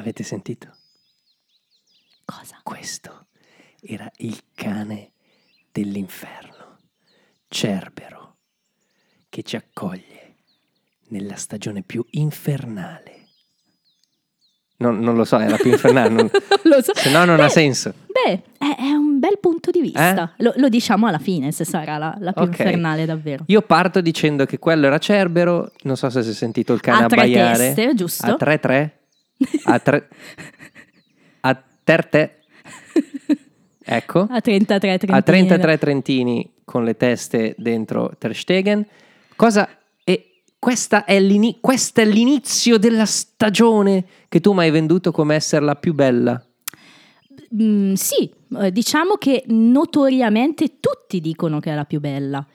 Avete sentito? Cosa? Questo era il cane dell'inferno, Cerbero, che ci accoglie nella stagione più infernale. Non, non lo so, era più infernale, non- lo so. se no non ha Beh, senso. Beh, è, è un bel punto di vista. Lo, lo diciamo alla fine, se sarà la, la più Eh? Ok. infernale davvero. Io parto dicendo che quello era Cerbero, non so se si è sentito il cane Ha tre abbaiare. teste, giusto? A 3-3? A 3 A terte? Ecco. A 33 30 a 33 trentini con le teste dentro Ter Stegen. Cosa e questa è, l'ini- questo è l'inizio della stagione che tu mi hai venduto come essere la più bella. Mm, sì, eh, diciamo che notoriamente tutti dicono che è la più bella.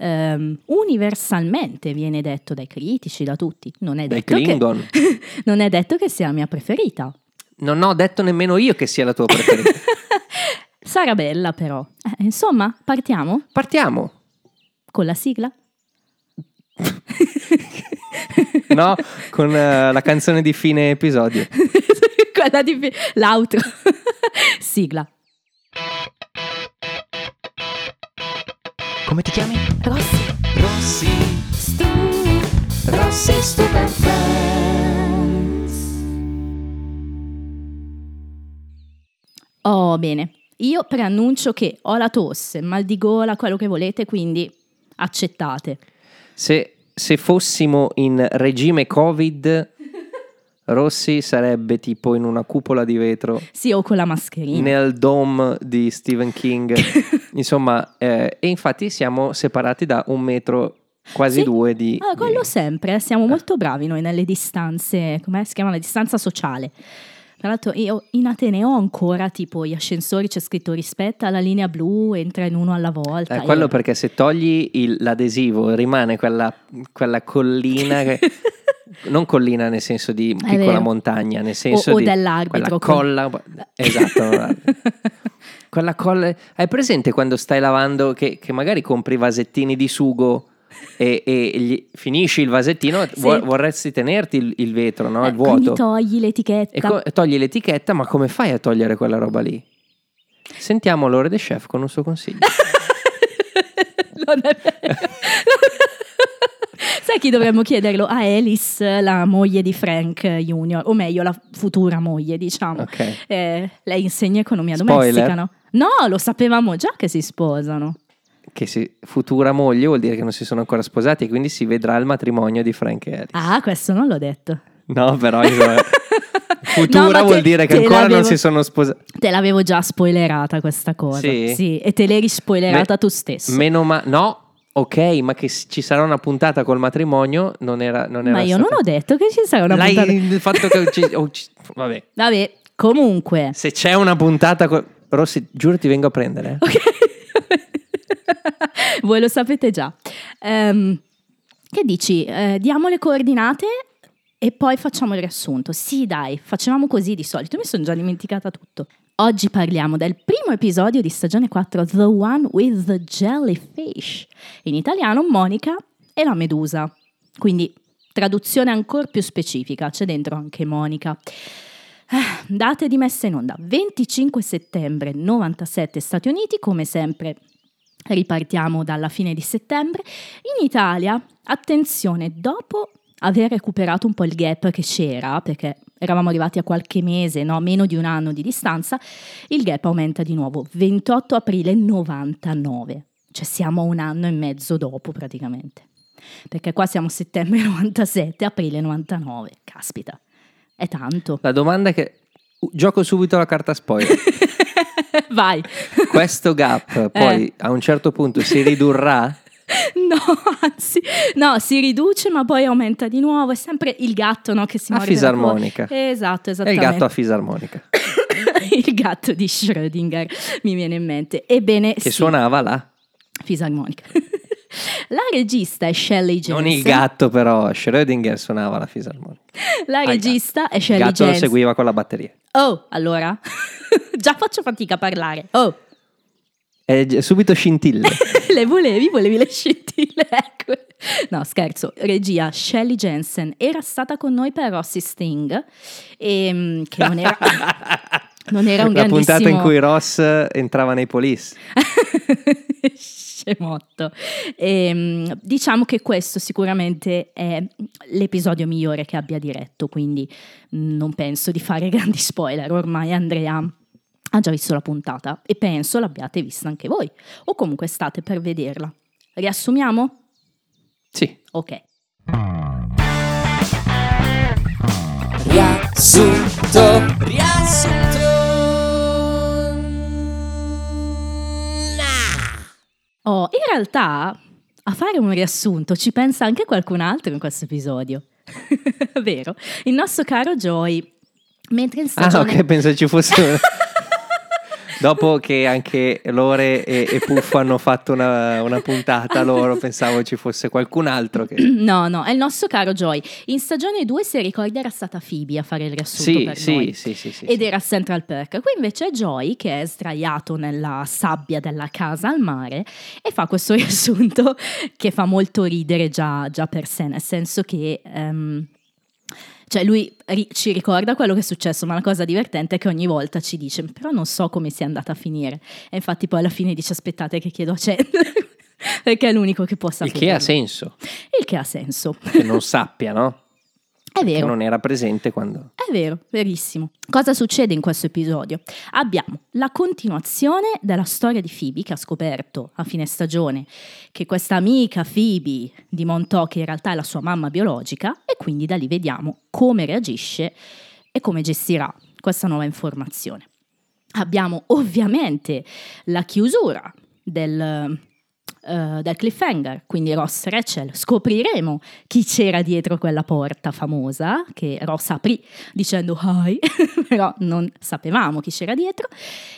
Ehm, universalmente viene detto dai critici, da tutti. Non è, detto che, non è detto che sia la mia preferita. Non ho detto nemmeno io che sia la tua preferita. Sarà bella però. Eh, insomma, partiamo Partiamo. con la sigla? No, con eh, la canzone di fine episodio. Quella di fi- l'outro. sigla. Come ti chiami? Rossi. Rossi. Stu. Rossi Stupid Oh, bene. Io preannuncio che ho la tosse, mal di gola, quello che volete, quindi accettate. Se, se fossimo in regime Covid, Rossi sarebbe tipo in una cupola di vetro Sì, o con la mascherina. nel dome di Stephen King. Insomma, eh, e infatti siamo separati da un metro, quasi Sì. due di... Ah, quello di- sempre, siamo molto bravi noi nelle distanze, come si chiama? La distanza sociale. Tra l'altro io in Ateneo ancora tipo gli ascensori c'è scritto rispetta la linea blu, entra in uno alla volta. Eh, quello Io- perché se togli il- l'adesivo rimane quella, quella collina che... Non collina nel senso di piccola montagna, nel senso o di dell'arbitro, quella colla. Esatto. quella colla. Hai presente quando stai lavando che, che magari compri vasettini di sugo e, e finisci il vasettino, Sì. vuo- vorresti tenerti il, il vetro, no? Eh, il quindi vuoto. togli l'etichetta. E co- togli l'etichetta, ma come fai a togliere quella roba lì? Sentiamo Lore de Chef con un suo consiglio. Non è vero. Sai chi dovremmo chiederlo? A Alice, la moglie di Frank Junior, o meglio, la futura moglie, diciamo. Ok. Eh, lei insegna economia Spoiler. domestica, no? No, lo sapevamo già che si sposano. Che si, futura moglie vuol dire che non si sono ancora sposati e quindi si vedrà il matrimonio di Frank e Alice. Ah, questo non l'ho detto. No, però insomma, futura No, vuol te- dire che ancora non si sono sposati. Te l'avevo già spoilerata questa cosa. Sì? e te l'hai rispoilerata Me- tu stesso. Meno ma no, ok, ma che ci sarà una puntata col matrimonio non era, non era Ma io non stata- ho detto che ci sarà una L'hai- puntata. il fatto che ci- oh, ci- vabbè, Vabbè, comunque. se c'è una puntata co- Rossi, giuro ti vengo a prendere. eh. Ok. Voi lo sapete già. Ehm, che dici? Eh, diamo le coordinate e poi facciamo il riassunto. Sì, dai, facevamo così di solito. Mi sono già dimenticata tutto. Oggi parliamo del primo episodio di stagione 4, The One with the Jellyfish. In italiano, Monica e la Medusa. Quindi, traduzione ancora più specifica, c'è dentro anche Monica. Ah, Date di messa in onda 25 settembre 97 Stati Uniti, come sempre ripartiamo dalla fine di settembre. In Italia, attenzione, dopo aver recuperato un po' il gap che c'era, perché eravamo arrivati a qualche mese, no? meno di un anno di distanza, il gap aumenta di nuovo, 28 aprile 99, cioè siamo un anno e mezzo dopo praticamente. Perché qua siamo settembre 97, aprile 99, caspita, è tanto. La domanda è che gioco subito la carta spoiler. Vai. Questo gap poi Eh. a un certo punto si ridurrà? No, anzi, no, si riduce ma poi aumenta di nuovo. È sempre il gatto no, che si A per la fisarmonica. Esatto, È il gatto a fisarmonica il gatto di Schrödinger mi viene in mente. Ebbene, che sì, suonava là. fisarmonica. La regista è Shelley Jensen. Non il gatto però, Schrödinger suonava la fisarmonica. La Ah, il regista è Il Shelley gatto lo Jensen. seguiva con la batteria. Oh, allora. Già faccio fatica a parlare. Oh, gi- subito scintille. le volevi? Volevi le scintille? ecco. No, scherzo. Regia Shelly Jensen era stata con noi per Rossi Sting, e, che non era, non era un La grandissimo... puntata in cui Ross entrava nei police. Scemotto. Ehm, diciamo che questo sicuramente è l'episodio migliore che abbia diretto, quindi non penso di fare grandi spoiler. Ormai Andrea ha già visto la puntata e penso l'abbiate vista anche voi, o comunque state per vederla. Riassumiamo? Sì. Ok. Riassunto, riassunto. Oh, in realtà a fare un riassunto ci pensa anche qualcun altro in questo episodio. Vero? Il nostro caro Joy, mentre in Ah, stagione... ok, penso ci fosse. Dopo che anche Lore e, e Puffo hanno fatto una, una puntata loro, pensavo ci fosse qualcun altro che. No, no, è il nostro caro Joy. In stagione 2, se ricordi, era stata Phoebe a fare il riassunto Sì, per sì, noi. sì, sì, sì, Ed sì. era Central Perk. Qui invece è Joy che è sdraiato nella sabbia della casa al mare e fa questo riassunto che fa molto ridere già, già per sé, nel senso che... ehm, cioè lui ri- ci ricorda quello che è successo, ma la cosa divertente è che ogni volta ci dice però non so come sia andata a finire. E infatti poi alla fine dice aspettate che chiedo a Chandler, perché è l'unico che può Il sapere. che ha senso, Il che ha senso. che non sappia, no? È Che vero. non era presente quando. È vero, verissimo. Cosa succede in questo episodio? Abbiamo la continuazione della storia di Phoebe che ha scoperto a fine stagione che questa amica Phoebe di Montauk in realtà è la sua mamma biologica e quindi da lì vediamo come reagisce e come gestirà questa nuova informazione. Abbiamo ovviamente la chiusura del, eh, del cliffhanger, quindi Ross e Rachel. Scopriremo chi c'era dietro quella porta famosa che Ross aprì dicendo hi, però non sapevamo chi c'era dietro.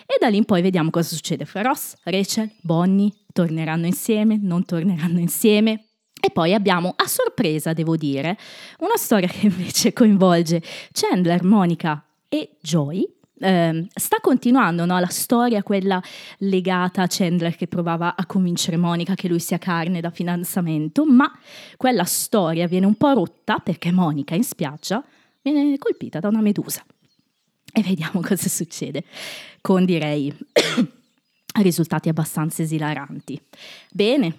E da lì in poi vediamo cosa succede fra Ross, Rachel, Bonnie, torneranno insieme, non torneranno insieme. E poi abbiamo, a sorpresa devo dire, una storia che invece coinvolge Chandler, Monica e Joy. Ehm, sta continuando no, la storia, quella legata a Chandler che provava a convincere Monica che lui sia carne da fidanzamento, ma quella storia viene un po' rotta perché Monica in spiaggia viene colpita da una medusa. E vediamo cosa succede, con direi risultati abbastanza esilaranti. Bene,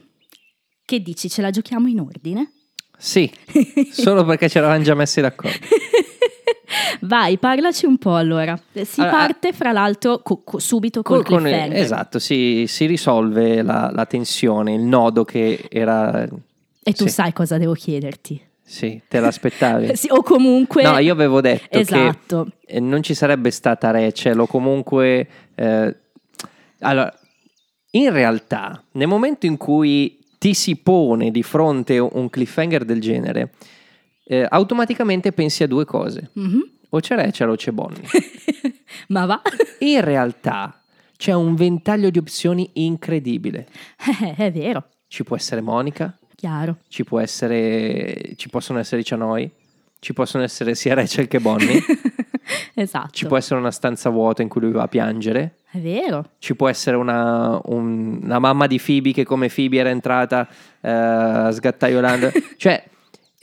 che dici, ce la giochiamo in ordine? Sì, solo perché ci eravamo già messi d'accordo. Vai, parlaci un po' allora. Si Allora, parte fra l'altro co- co- subito col Con- cliffhanger. esatto, si, si risolve la, la tensione, il nodo che era. E tu sì, sai cosa devo chiederti. Sì, te l'aspettavi. Sì, o comunque... No, io avevo detto Esatto. che eh, non ci sarebbe stata Rachel o comunque... eh, allora, in realtà, nel momento in cui ti si pone di fronte un cliffhanger del genere, eh, automaticamente pensi a due cose. Mhm. O c'è Rachel o c'è Bonnie. Ma va? In realtà c'è un ventaglio di opzioni incredibile. È vero, Ci può essere Monica, chiaro. ci può essere... ci possono essere Cianoi, ci possono essere sia Rachel che Bonnie. esatto. Ci può essere una stanza vuota in cui lui va a piangere. È vero. Ci può essere una, un- una mamma di Phoebe che come Phoebe era entrata eh, sgattaiolando. cioè,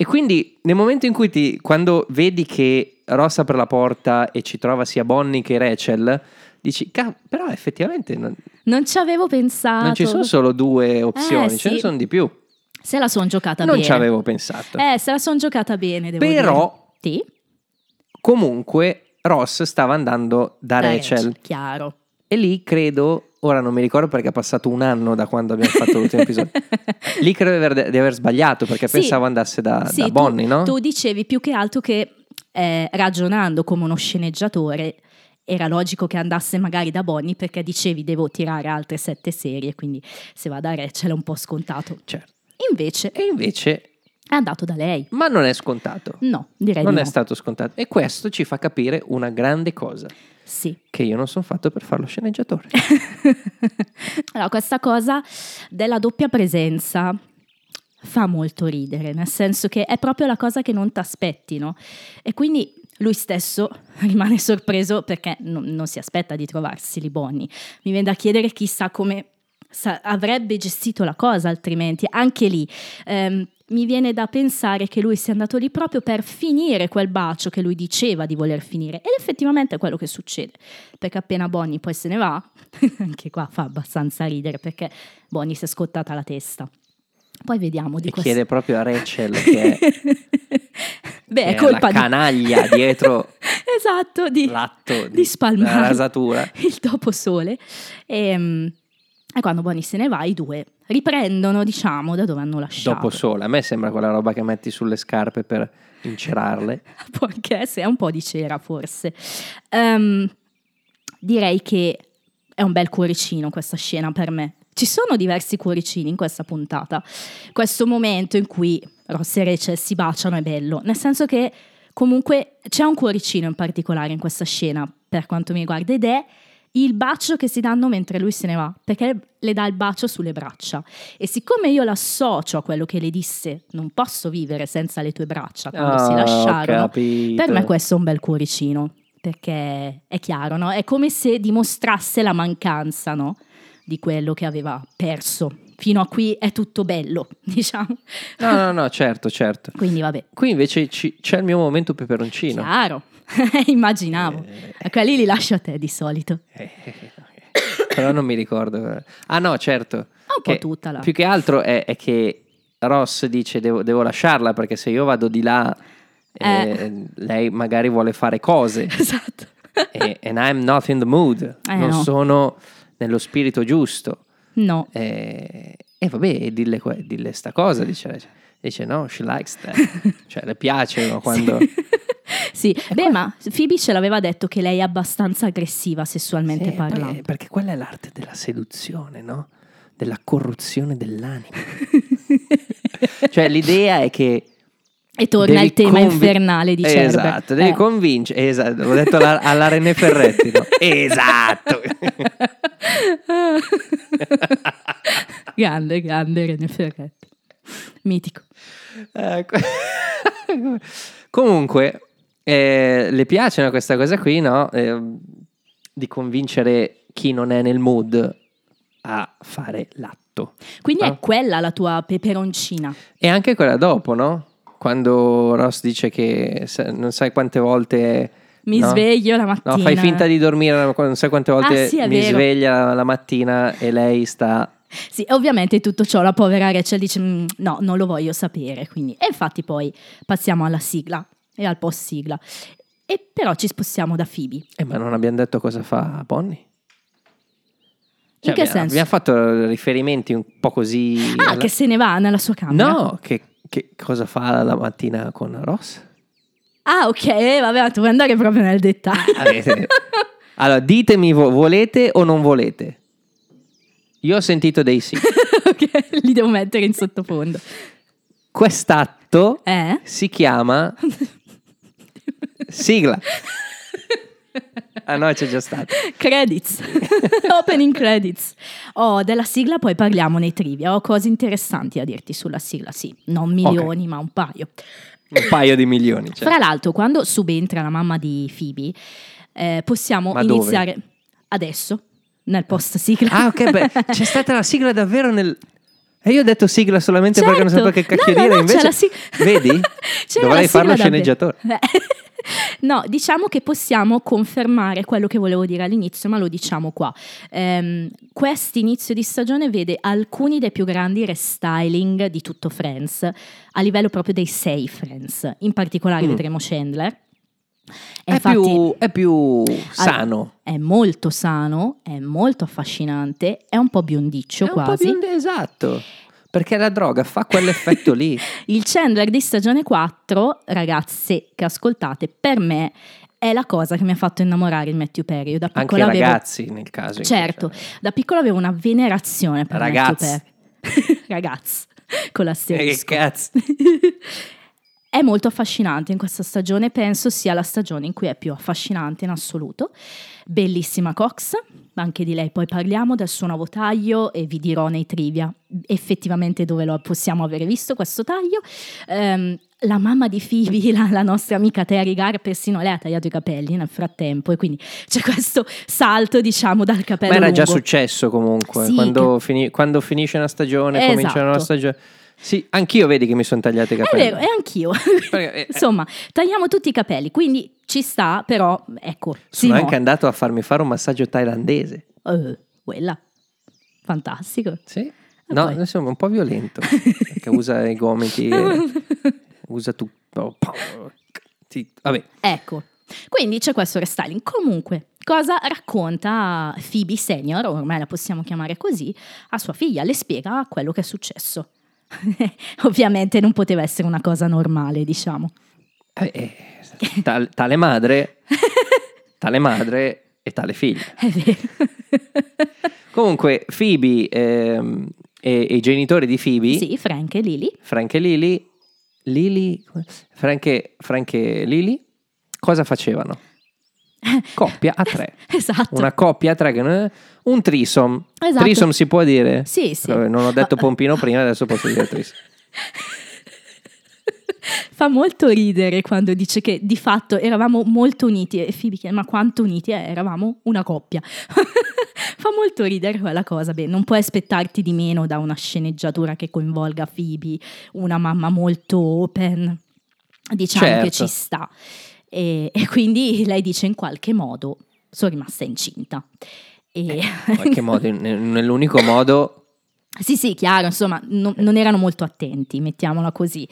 e quindi nel momento in cui ti, quando vedi che Ross apre la porta e ci trova sia Bonnie che Rachel, dici, "Ca- però effettivamente non, Non ci avevo pensato. non ci sono solo due opzioni, Eh, ce ne sì. sono di più. Se la sono giocata Non bene. ci avevo pensato. Eh, se la sono giocata bene, devo Però, dire. Sì, comunque, Ross stava andando da eh, Rachel. Chiaro. E lì credo, ora non mi ricordo perché è passato un anno da quando abbiamo fatto l'ultimo episodio. Lì credo di aver, di aver sbagliato perché Sì. pensavo andasse da, Sì, da tu- Bonnie, no? Tu dicevi più che altro che eh, ragionando come uno sceneggiatore era logico che andasse magari da Bonnie perché dicevi devo tirare altre sette serie, quindi se va da Rachel è un po' scontato. Certo. Invece E invece, è andato da lei. ma non è scontato. No, direi Non di è no. stato scontato. E questo ci fa capire una grande cosa, Sì. che io non sono fatto per fare lo sceneggiatore. allora, questa cosa della doppia presenza fa molto ridere, nel senso che è proprio la cosa che non ti aspetti, no? E quindi lui stesso rimane sorpreso perché non, non si aspetta di trovarsi lì Bonnie. Mi viene da chiedere chissà come sa- avrebbe gestito la cosa altrimenti. Anche lì ehm, mi viene da pensare che lui sia andato lì proprio per finire quel bacio che lui diceva di voler finire. Ed effettivamente è quello che succede. Perché appena Bonnie poi se ne va, anche qua fa abbastanza ridere perché Bonnie si è scottata la testa. Poi vediamo di E questo. chiede proprio a Rachel che è, Beh, è colpa la di... canaglia dietro esatto, di, l'atto di spalmare. la rasatura. il dopo sole. E, mm, e quando Bonnie se ne va, i due riprendono, diciamo, da dove hanno lasciato. Dopo sole. A me sembra quella roba che metti sulle scarpe per incerarle. Può anche essere un po' di cera, forse. Ehm, direi che è un bel cuoricino questa scena per me. Ci sono diversi cuoricini in questa puntata. Questo momento in cui Ross e Rachel si baciano è bello, nel senso che comunque c'è un cuoricino in particolare in questa scena, per quanto mi riguarda, ed è il bacio che si danno mentre lui se ne va, perché le dà il bacio sulle braccia. E siccome io l'associo a quello che le disse, non posso vivere senza le tue braccia quando si Ah, lasciarono, per me questo è un bel cuoricino, perché è chiaro, no? È come se dimostrasse la mancanza, no? Di quello che aveva perso. Fino a qui è tutto bello, diciamo. No, no, no, certo, certo. Quindi vabbè, Qui invece ci- c'è il mio momento peperoncino. chiaro. Immaginavo. Eh, Quelli li lascio a te di solito. eh, eh, Però non mi ricordo. Ah no, certo. Un po' Che tutta la... Più che altro è, è che Ross dice devo, devo lasciarla perché se io vado di là eh, lei magari vuole fare cose Esatto. e and I'm not in the mood, Eh, non no. sono nello spirito giusto. No. E, e vabbè, dille, dille sta cosa, dice, dice no, she likes that. cioè le piace no, quando... sì, beh, ma Phoebe ce l'aveva detto che lei è abbastanza aggressiva sessualmente Sì, parlando. beh, perché quella è l'arte della seduzione, no? Della corruzione dell'anima. cioè l'idea è che... E torna devi il tema convi- infernale di Cerber. Esatto, devi Eh. convincere... Esatto, l'ho detto alla, alla René Ferretti, no? Esatto! grande, grande René Ferretti. Mitico. Ecco. Comunque, eh, le piace no, questa cosa qui, no? Eh, di convincere chi non è nel mood a fare l'atto. Quindi No? è quella la tua peperoncina. E anche quella dopo, no? Quando Ross dice che non sai quante volte... Mi no? sveglio la mattina. No, fai finta di dormire, non sai quante volte Ah, sì, mi vero. sveglia la mattina e lei sta... Sì, ovviamente tutto ciò la povera Rachel dice "Mm, no, non lo voglio sapere. Quindi. E infatti poi passiamo alla sigla e al post sigla. E però ci spostiamo da Phoebe. Eh, ma non abbiamo detto cosa fa Bonnie? In che abbiamo, senso? abbiamo fatto riferimenti un po' così... Ah, alla- che se ne va nella sua camera. No, che, che cosa fa la mattina con Ross? Ah, ok, vabbè, ma tu vuoi andare proprio nel dettaglio. Avete- Allora, ditemi, vo- volete o non volete? Io ho sentito dei sì. ok, li devo mettere in sottofondo. Quest'atto Eh? si chiama sigla. Ah no, c'è già stato. Credits, opening credits. Oh, della sigla poi parliamo nei trivia. Ho cose interessanti a dirti sulla sigla, sì. Non milioni, ma un paio. Un paio di milioni. Cioè. Fra l'altro, quando subentra la mamma di Phoebe, eh, possiamo Ma dove? iniziare adesso, nel post sigla. Ah, ok, beh, c'è stata la sigla davvero nel... E io ho detto sigla solamente perché non Certo. sapevo che cacchio No, no, dire, no, invece... c'è la sig- Vedi? C'era Dovrei farlo davvero. sceneggiatore. No, diciamo che possiamo confermare quello che volevo dire all'inizio, ma lo diciamo qua. Ehm, questo inizio di stagione vede alcuni dei più grandi restyling di tutto Friends, a livello proprio dei sei Friends. In particolare Mm. vedremo Chandler. È, infatti più, è più sano. è molto sano, è molto affascinante, è un po' biondiccio È un po' quasi. più esatto. Perché la droga fa quell'effetto lì. Il Chandler di stagione 4, ragazze che ascoltate, per me è la cosa che mi ha fatto innamorare di Matthew Perry. Io da Anche piccola avevo, ragazzi nel caso. certo, da piccola avevo una venerazione per Ragazz. Matthew Perry. Ragazzi, con c'è. Eh, Che l'asterisco. cazzo. È molto affascinante in questa stagione, penso sia la stagione in cui è più affascinante in assoluto. Bellissima Cox, anche di lei poi parliamo del suo nuovo taglio e vi dirò nei trivia effettivamente dove lo possiamo avere visto questo taglio. Ehm, la mamma di Phoebe, la, la nostra amica Terry Gar, persino lei ha tagliato i capelli nel frattempo e quindi c'è questo salto, diciamo, dal capello Ma era già lungo. successo comunque, Sì, quando, fini- quando finisce una stagione, comincia una nuova Esatto. stagione. Sì, anch'io vedi che mi sono tagliati i È capelli. vero, e anch'io. Perché, eh, Insomma, tagliamo tutti i capelli, quindi ci sta, però, ecco, Sono no. anche andato a farmi fare un massaggio thailandese. Eh, quella. Fantastico. Sì. No, poi? insomma, un po' violento. perché usa i gomiti, e usa tu. po- sì, vabbè, Ecco, quindi c'è questo restyling. Comunque, cosa racconta Phoebe Senior, ormai la possiamo chiamare così, a sua figlia? Le spiega quello che è successo. Ovviamente non poteva essere una cosa normale, diciamo. Eh, eh, tal- tale madre, tale madre e tale figlia. È vero. Comunque, Phoebe ehm, e, e i genitori di Phoebe, sì, Frank e Lily. Frank e Lily, Lily, Frank e, Frank e Lily, cosa facevano? Coppia a tre. Esatto. Una coppia a tre, che un trisom. Esatto. Trisom si può dire? Sì, sì. Non ho detto pompino prima, adesso posso dire trisom. Fa molto ridere quando dice che di fatto eravamo molto uniti e Phoebe chiede ma quanto uniti? Eh, eravamo una coppia. Fa molto ridere quella cosa. Beh, non puoi aspettarti di meno da una sceneggiatura che coinvolga Phoebe, una mamma molto open. Diciamo che Certo. ci sta. E, e quindi lei dice in qualche modo sono rimasta incinta. E... In qualche modo, nell'unico modo Sì, sì, chiaro, insomma, no- non erano molto attenti, mettiamola così.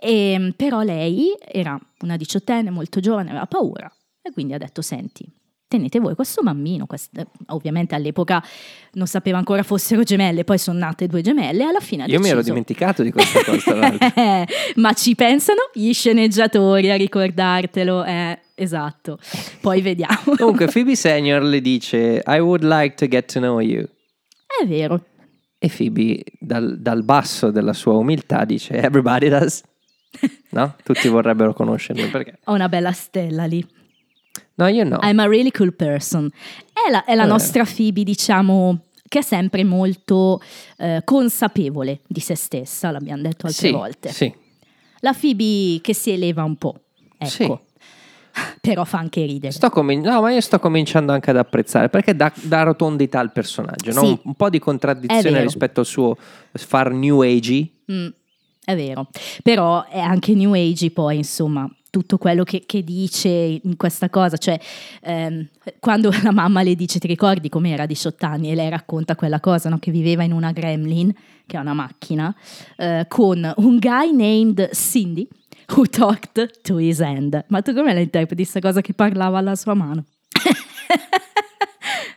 Ehm, però lei era una diciottenne molto giovane, aveva paura e quindi ha detto, senti, tenete voi questo bambino, quest- eh, ovviamente all'epoca non sapeva ancora fossero gemelle, poi sono nate due gemelle e alla fine ha Io mi ero deciso- dimenticato di questa cosa. l'altro. Ma ci pensano gli sceneggiatori a ricordartelo, eh, esatto. Poi vediamo. Comunque, Phoebe Senior le dice: I would like to get to know you. È vero. E Phoebe, dal, dal basso della sua umiltà, dice: Everybody does. No? Tutti vorrebbero conoscermi perché? Ho una bella stella lì. No, io no. I'm a really cool person. È la, è la Eh. nostra Phoebe, diciamo, che è sempre molto eh, consapevole di se stessa, l'abbiamo detto altre sì, volte. Sì. La Phoebe che si eleva un po', ecco. Sì. Però fa anche ridere. Sto comin- no, ma io sto cominciando anche ad apprezzare perché dà, dà rotondità al personaggio, no? Sì. un, un po' di contraddizione rispetto al suo far new age. Mm, è vero. Però è anche New Age poi, insomma, tutto quello che, che dice in questa cosa, cioè ehm, quando la mamma le dice ti ricordi com'era a 18 anni e lei racconta quella cosa, no? che viveva in una gremlin, che è una macchina, eh, con un guy named Cindy who talked to his hand. Ma tu come la interpreti questa cosa che parlava alla sua mano?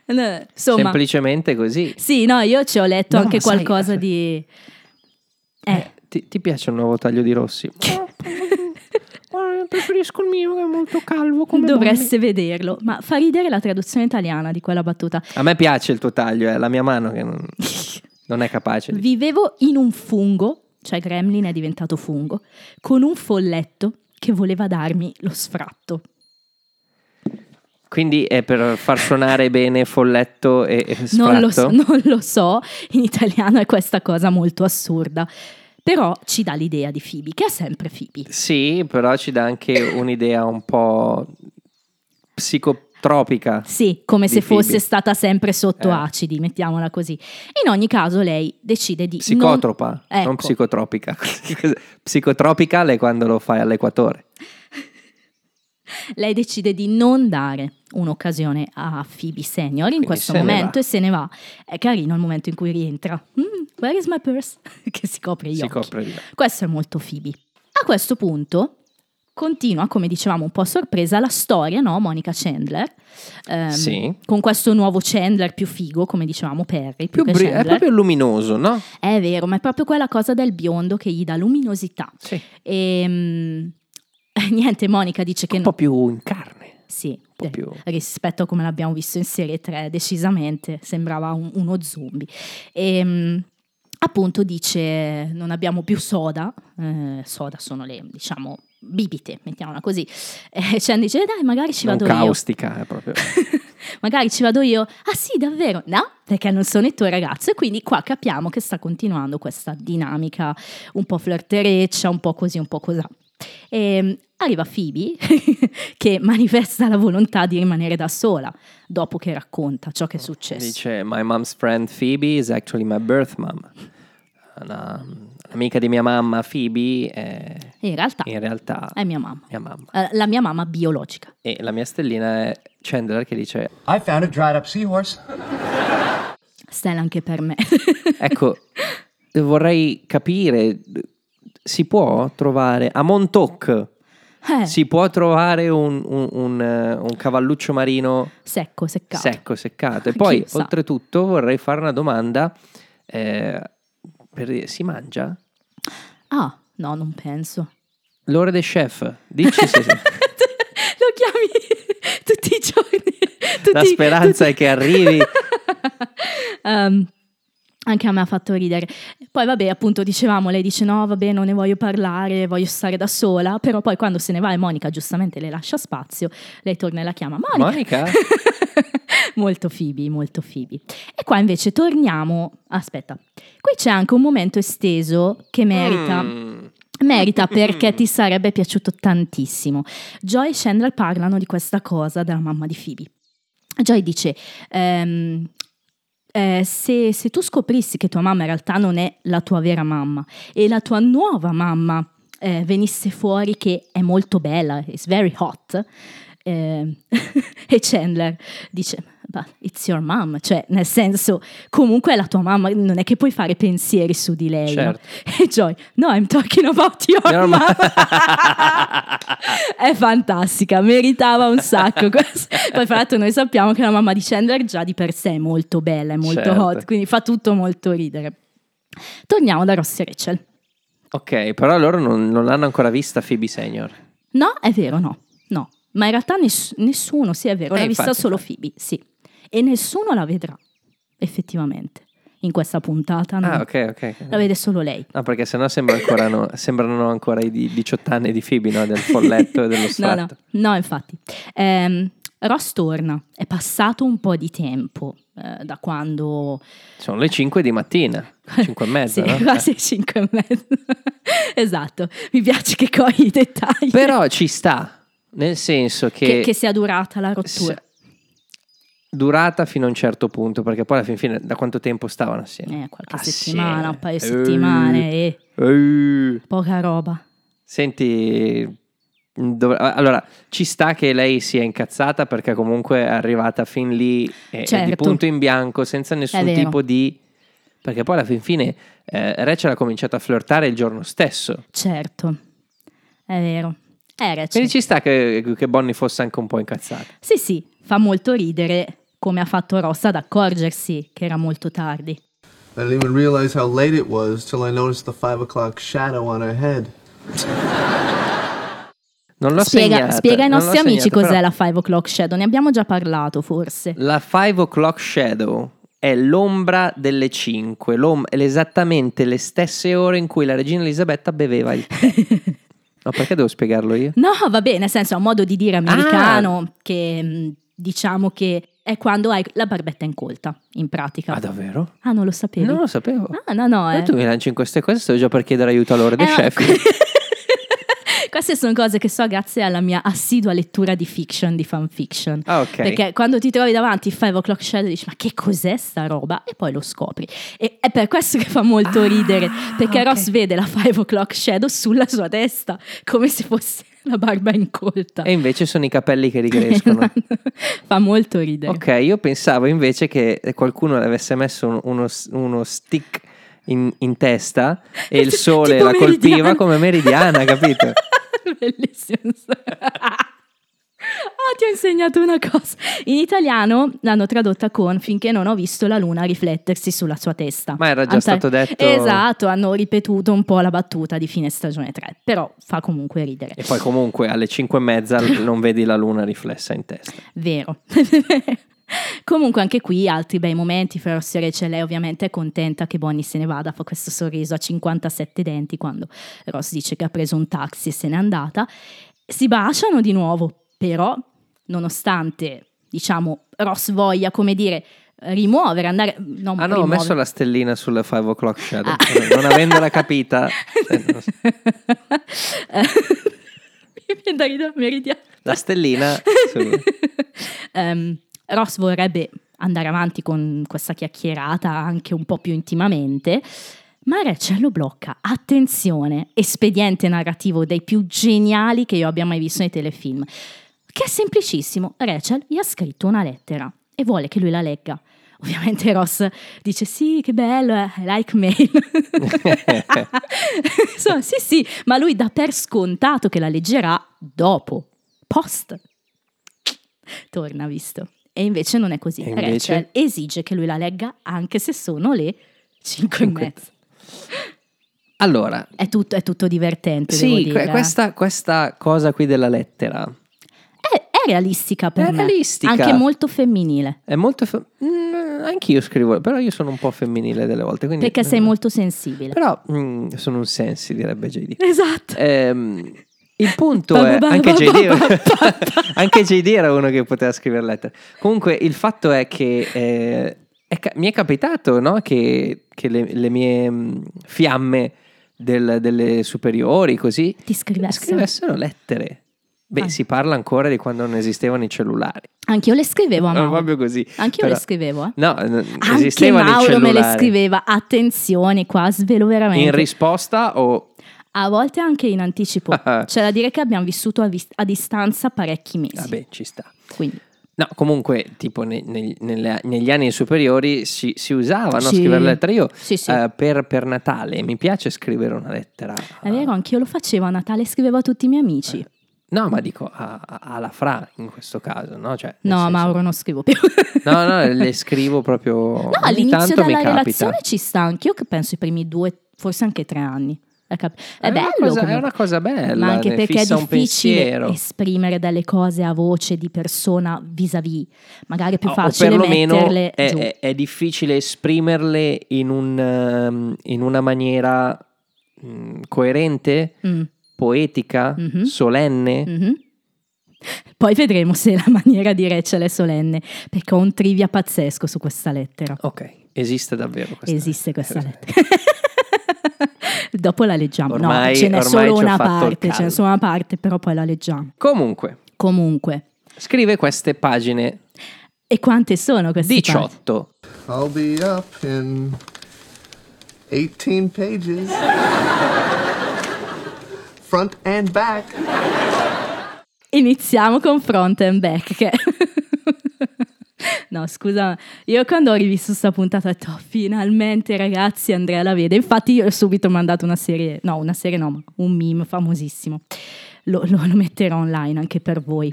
No, Insomma, Semplicemente così. sì, no, io ci ho letto No, anche sai- qualcosa di... Eh, Ti, ti piace il nuovo taglio di Rossi? preferisco il mio che è molto calvo Dovreste vederlo, ma fa ridere la traduzione italiana di quella battuta. A me piace il tuo taglio, è la mia mano che non, non è capace. Di... Vivevo in un fungo, cioè Gremlin è diventato fungo, con un folletto che voleva darmi lo sfratto. Quindi è per far suonare bene folletto e, e Non lo, sfratto? so, non lo so, in italiano è questa cosa molto assurda, però ci dà l'idea di Phoebe, che è sempre Phoebe. Sì, però ci dà anche un'idea un po' psicotropica. Sì, come se fosse Phoebe. stata sempre sotto Eh. acidi, mettiamola così. In ogni caso lei decide di... non- Psicotropa, non Ecco. psicotropica. Psicotropical è quando lo fai all'equatore. Lei decide di non dare un'occasione a Phoebe Senior in Quindi questo momento e se ne va. È carino il momento in cui rientra. Mm, where is my purse? che si copre gli Si occhi. copre di Questo è molto Phoebe. A questo punto continua, come dicevamo un po' a sorpresa, la storia, no? Monica Chandler. ehm, Sì. Con questo nuovo Chandler più figo, come dicevamo Perry, più, Più bri- è proprio luminoso, no? È vero, ma è proprio quella cosa del biondo che gli dà luminosità. Sì. E niente, Monica dice che Un po' più in carne. sì, po' eh, più- rispetto a come l'abbiamo visto in serie 3, decisamente sembrava un- uno zombie. E, appunto dice non abbiamo più soda, eh, soda sono le diciamo bibite, mettiamola così. E Chen dice "Eh, dai magari ci Non vado io. caustica, è proprio. magari ci vado io. Ah sì, davvero? No, perché non sono il tuo ragazzo. E quindi qua capiamo che sta continuando questa dinamica un po' flirtereccia, un po' così, un po' così. E mm, arriva Phoebe che manifesta la volontà di rimanere da sola dopo che racconta ciò che è successo. Dice, my mom's friend Phoebe is actually my birth mom. Una, amica di mia mamma Phoebe è in realtà in realtà è mia mamma, mia mamma. Eh, la mia mamma biologica. E la mia stellina è Chandler che dice, I found a dried up seahorse. Stella anche per me. ecco, vorrei capire, si può trovare a Montauk, Eh, si può trovare un, un- un, eh, un cavalluccio marino secco, seccato. secco, seccato. E poi, oltretutto, vorrei fare una domanda. eh, per dire, si mangia? Ah, no, non penso. L'ora del chef, dici se Lo chiami tutti i giorni. tutti- la speranza è tutti- che arrivi. Ehm, anche a me ha fatto ridere. Poi vabbè, appunto dicevamo, lei dice no, vabbè, non ne voglio parlare, voglio stare da sola, però poi quando se ne va e Monica giustamente le lascia spazio, lei torna e la chiama Monica. Monica? molto Phoebe, molto Phoebe. E qua invece torniamo, aspetta, qui c'è anche un momento esteso che merita... Mm. Merita perché ti sarebbe piaciuto tantissimo. Joy e Chandler parlano di questa cosa della mamma di Phoebe. Joy dice: ehm, eh, se, se tu scoprissi che tua mamma in realtà non è la tua vera mamma e la tua nuova mamma eh, venisse fuori che è molto bella, is very hot, eh, e Chandler dice: But it's your mom, cioè nel senso, comunque è la tua mamma, non è che puoi fare pensieri su di lei. no? Certo. E Joy, no, I'm talking about your Your mom. mom. è fantastica, meritava un sacco. Poi, fra l'altro, noi sappiamo che la mamma di Chandler già di per sé è molto bella, è molto Certo. hot, quindi fa tutto molto ridere. Torniamo da Ross e Rachel. ok, però loro non, non l'hanno ancora vista Phoebe Senior. No, è vero, no, no. Ma in realtà ness- nessuno, sì è vero, Eh, l'ha vista infatti, solo infatti. Phoebe, sì. E nessuno la vedrà, effettivamente, in questa puntata. no. Ah, ok, ok. La vede solo lei. No, perché sennò sembra ancora no- sembrano ancora i di- 18 anni di Phoebe, no? Del folletto e dello No, strato. no, no, infatti. Ehm, Ross torna, è passato un po' di tempo eh, da quando... Sono le 5 di mattina, 5 e mezza, sì, no? quasi 5 e mezza. esatto, mi piace che cogli i dettagli. Però ci sta, nel senso che, che, che sia durata la rottura. se- durata fino a un certo punto, perché poi alla fin fine da quanto tempo stavano assieme? Eh, qualche Assieme. settimana, un paio di Eh. settimane, e Eh. poca roba. Senti, dov- allora ci sta che lei sia incazzata perché comunque è arrivata fin lì e, e di Certo. punto in bianco senza nessun tipo di... Perché poi alla fin fine eh, Rachel ha cominciato a flirtare il giorno stesso. Certo, è vero. Eh, Rachel. Quindi ci sta che, che Bonnie fosse anche un po' incazzata. Sì, sì, fa molto ridere come ha fatto Ross ad accorgersi che era molto tardi. I didn't even realize how late it was till I noticed the five o'clock shadow on her head. Non l'ho Spiega, segnata, spiega ai nostri amici segnata, cos'è però la 5 o'clock shadow, ne abbiamo già parlato forse. La 5 o'clock shadow è l'ombra delle 5, l'om- è esattamente le stesse ore in cui la regina Elisabetta beveva il tè. No, perché devo spiegarlo io? No, va bene, nel senso è un modo di dire americano che mh, diciamo che è quando hai la barbetta incolta, in pratica. Ah, davvero? Ah, non lo sapevi? Non lo sapevo. Ah, no, no, eh. tu mi lanci in queste cose, stavo già per chiedere aiuto a loro dei Eh, chef. Queste sono cose che so grazie alla mia assidua lettura di fiction, di fanfiction. Ah, ok. Perché quando ti trovi davanti il 5 o'clock shadow dici ma che cos'è sta roba? E poi lo scopri. E è per questo che fa molto Ah, ridere, perché ok. Ross vede la 5 o'clock shadow sulla sua testa, come se fosse la barba incolta. E invece sono i capelli che ricrescono. fa molto ridere. ok, io pensavo invece che qualcuno le avesse messo un- uno, uno stick in, in testa e il sole Tipo la colpiva Meridiana. come meridiana, capito? Bellissimo. Ah, ti ho insegnato una cosa. In italiano l'hanno tradotta con finché non ho visto la luna riflettersi sulla sua testa. Ma era già Anta- stato detto- Esatto, hanno ripetuto un po' la battuta di fine stagione 3, però fa comunque ridere. E poi comunque alle 5 e mezza non vedi la luna riflessa in testa. Vero. Comunque anche qui altri bei momenti, e Rachel, lei ovviamente è contenta che Bonnie se ne vada, fa questo sorriso a 57 denti quando Ross dice che ha preso un taxi e se n'è andata. Si baciano di nuovo, però nonostante diciamo Ross voglia come dire rimuovere, andare... Non Ah no, ho messo la stellina sulla 5 o'clock shadow, Ah. non avendola capita. eh, non so. Mi viene da ridere, meridiano. La stellina Ehm, Ross vorrebbe andare avanti con questa chiacchierata anche un po' più intimamente, ma Rachel lo blocca. Attenzione, espediente narrativo dei più geniali che io abbia mai visto nei telefilm, che è semplicissimo. Rachel gli ha scritto una lettera e vuole che lui la legga. Ovviamente Ross dice sì, che bello, eh, I like mail. Insomma, sì, sì, ma lui dà per scontato che la leggerà dopo, post. Torna, visto. E invece non è così. E invece? Rachel esige che lui la legga anche se sono le 5 e mezza. Allora, È tutto, è tutto divertente, sì, questa, questa cosa qui della lettera È, realistica per È me. realistica. Anche molto femminile. è molto... fe- Mm, anch'io scrivo, però io sono un po' femminile delle volte. Quindi, Perché sei molto sensibile. Però mm, sono un sensi, direbbe JD. Esatto. Ehm, il punto è anche JD, anche JD era uno che poteva scrivere lettere. Comunque il fatto è che eh, è mi è capitato no, che, che le, le mie mm, fiamme del- delle superiori così Ti scrivessero. scrivessero lettere. Beh, Ah. si parla ancora di quando non esistevano i cellulari. Anch'io le scrivevo a No, Mauro. proprio così. Anch'io Però- le scrivevo, eh. No, n- Anche esistevano i Mauro me le scriveva. Attenzione, qua svelo veramente. In risposta o... a volte anche in anticipo. C'è da dire che abbiamo vissuto a, vis- a distanza parecchi mesi. Vabbè, ci sta. Quindi, No, comunque, tipo ne- neg- nelle- negli anni superiori si, si usava no, Sì. scrivere lettere. Io Sì, sì. eh, per, per Natale mi piace scrivere una lettera. è vero, anch'io lo facevo a Natale, scrivevo a tutti i miei amici. No, ma dico a- a- alla Fra in questo caso, no? Cioè, No, senso- Mauro non scrivo più. No, no, le scrivo proprio. No, all'inizio della relazione ci sta anch'io che penso i primi due, forse anche tre anni. È, cap- è È una bello cosa- è una cosa bella, Ma anche perché è difficile esprimere delle cose a voce di persona vis-à-vis. Magari è più facile o perlomeno metterle è, è- è difficile esprimerle in, un, ehm, in una maniera mm, coerente, Mm, poetica, Mhm. solenne. mhm. Poi vedremo se la maniera di Rachel è solenne, perché ho un trivia pazzesco su questa lettera. Ok, esiste davvero questa Esiste questa lettera. lettera. Dopo la leggiamo. Ormai- no, ce n'è solo una parte, ce n'è solo una parte, però poi la leggiamo. Comunque, Comunque, scrive queste pagine e quante sono queste parti? 18. I'll be up in 18 pages. Front and back. Iniziamo con front and back. Che... no, scusa, io quando ho rivisto sta puntata ho detto "Oh, finalmente ragazzi Andrea la vede. Infatti io ho subito mandato una serie, no, una serie no, ma un meme famosissimo. Lo, lo- lo metterò online anche per voi.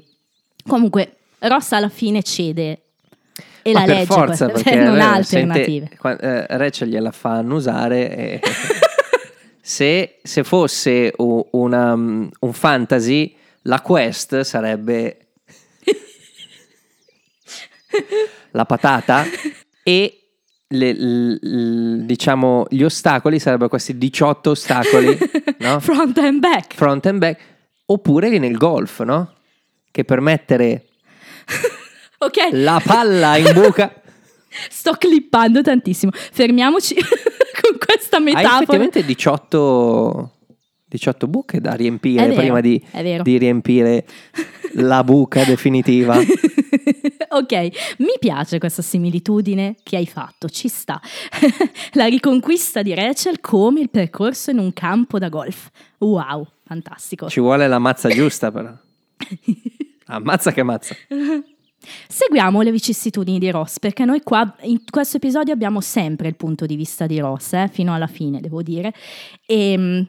Comunque, Ross alla fine cede e Ma la per legge, forza, questa- perché non ha eh, sente- alternative. qua- eh, Rachel gliela fa annusare e se, se fosse una, mm, un fantasy, la quest sarebbe la patata e le- l- l- diciamo gli ostacoli sarebbero questi 18 ostacoli, no? Front and back. front and back, oppure il golf, no? Che per mettere Ok, la palla in buca. sto clippando tantissimo. Fermiamoci questa Hai metafora. effettivamente 18, 18 buche da riempire vero, prima di, di riempire la buca definitiva. ok, mi piace questa similitudine che hai fatto, ci sta. La riconquista di Rachel come il percorso in un campo da golf. Wow, fantastico. Ci vuole la mazza giusta però. Ammazza che mazza. Seguiamo le vicissitudini di Ross, perché noi qua in questo episodio abbiamo sempre il punto di vista di Ross, eh, fino alla fine, devo dire. E mh,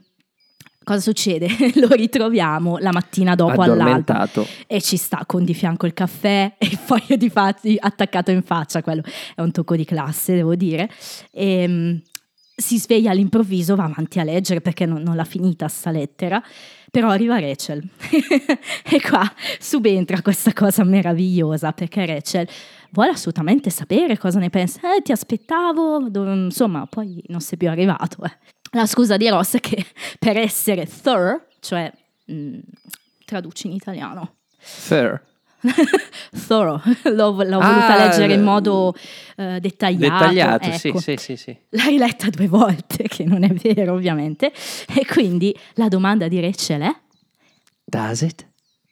cosa succede? Lo ritroviamo la mattina dopo all'alba. E ci sta con di fianco il caffè e il foglio di fatti attaccato in faccia, quello è un tocco di classe, devo dire. E, mh, si sveglia all'improvviso, va avanti a leggere perché non, non l'ha finita sta lettera, però arriva Rachel e qua subentra questa cosa meravigliosa perché Rachel vuole assolutamente sapere cosa ne pensa. Eh, ti aspettavo, insomma, poi non sei più arrivato. eh. La scusa di Ross è che per essere thorough, cioè mh, traduci in italiano, Fair. thorough, l'ho, l'ho Ah, voluta leggere in modo eh, dettagliato. Dettagliato, sì, ecco. sì, sì, sì. L'hai letta due volte, che non è vero ovviamente, e quindi la domanda di Rachel è Does it?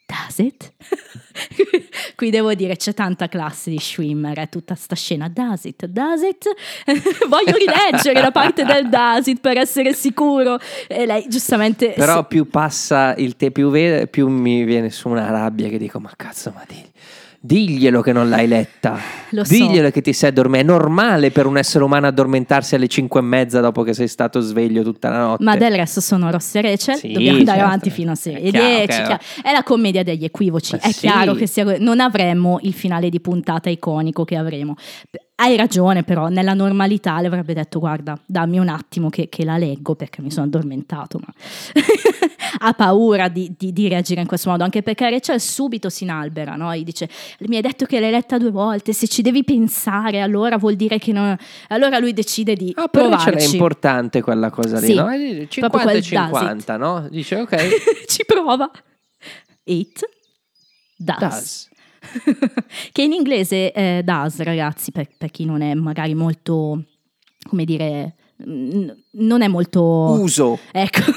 Does it? Qui devo dire c'è tanta classe di Schwimmer, è tutta sta scena. Does it? Does it? Voglio rileggere la parte del does it per essere sicuro. E lei giustamente... Però più passa il te, più, vede, più mi viene su una rabbia che dico, ma cazzo, ma di, diglielo che non l'hai letta. Lo so. diglielo che ti sei addormentato. È normale per un essere umano addormentarsi alle 5 e mezza dopo che sei stato sveglio tutta la notte. Ma del resto sono Rosse e Rachel, Sì, dobbiamo andare certo. avanti fino a È 6 chiaro, 10. chiaro. chiaro. È la commedia degli equivoci. Ma è sì. chiaro che sia, non avremmo il finale di puntata iconico che avremo. Hai ragione, però, nella normalità le avrebbe detto: Guarda, dammi un attimo che, che la leggo perché mi sono addormentato. Ma ha paura di, di- di reagire in questo modo, anche perché Rachel subito si inalbera, no? Gli dice: Mi hai detto che l'hai letta due volte, se ci devi pensare, allora vuol dire che non. Allora lui decide di Ah, per Rachel è provarci. importante quella cosa lì, Sì, no? Eh, proprio 50 quel e does 50, no? Dice, ok, ci prova. It does. does. che in inglese eh, does, ragazzi, per, per chi non è magari molto, come dire, mm, non è molto... Uso. Ecco.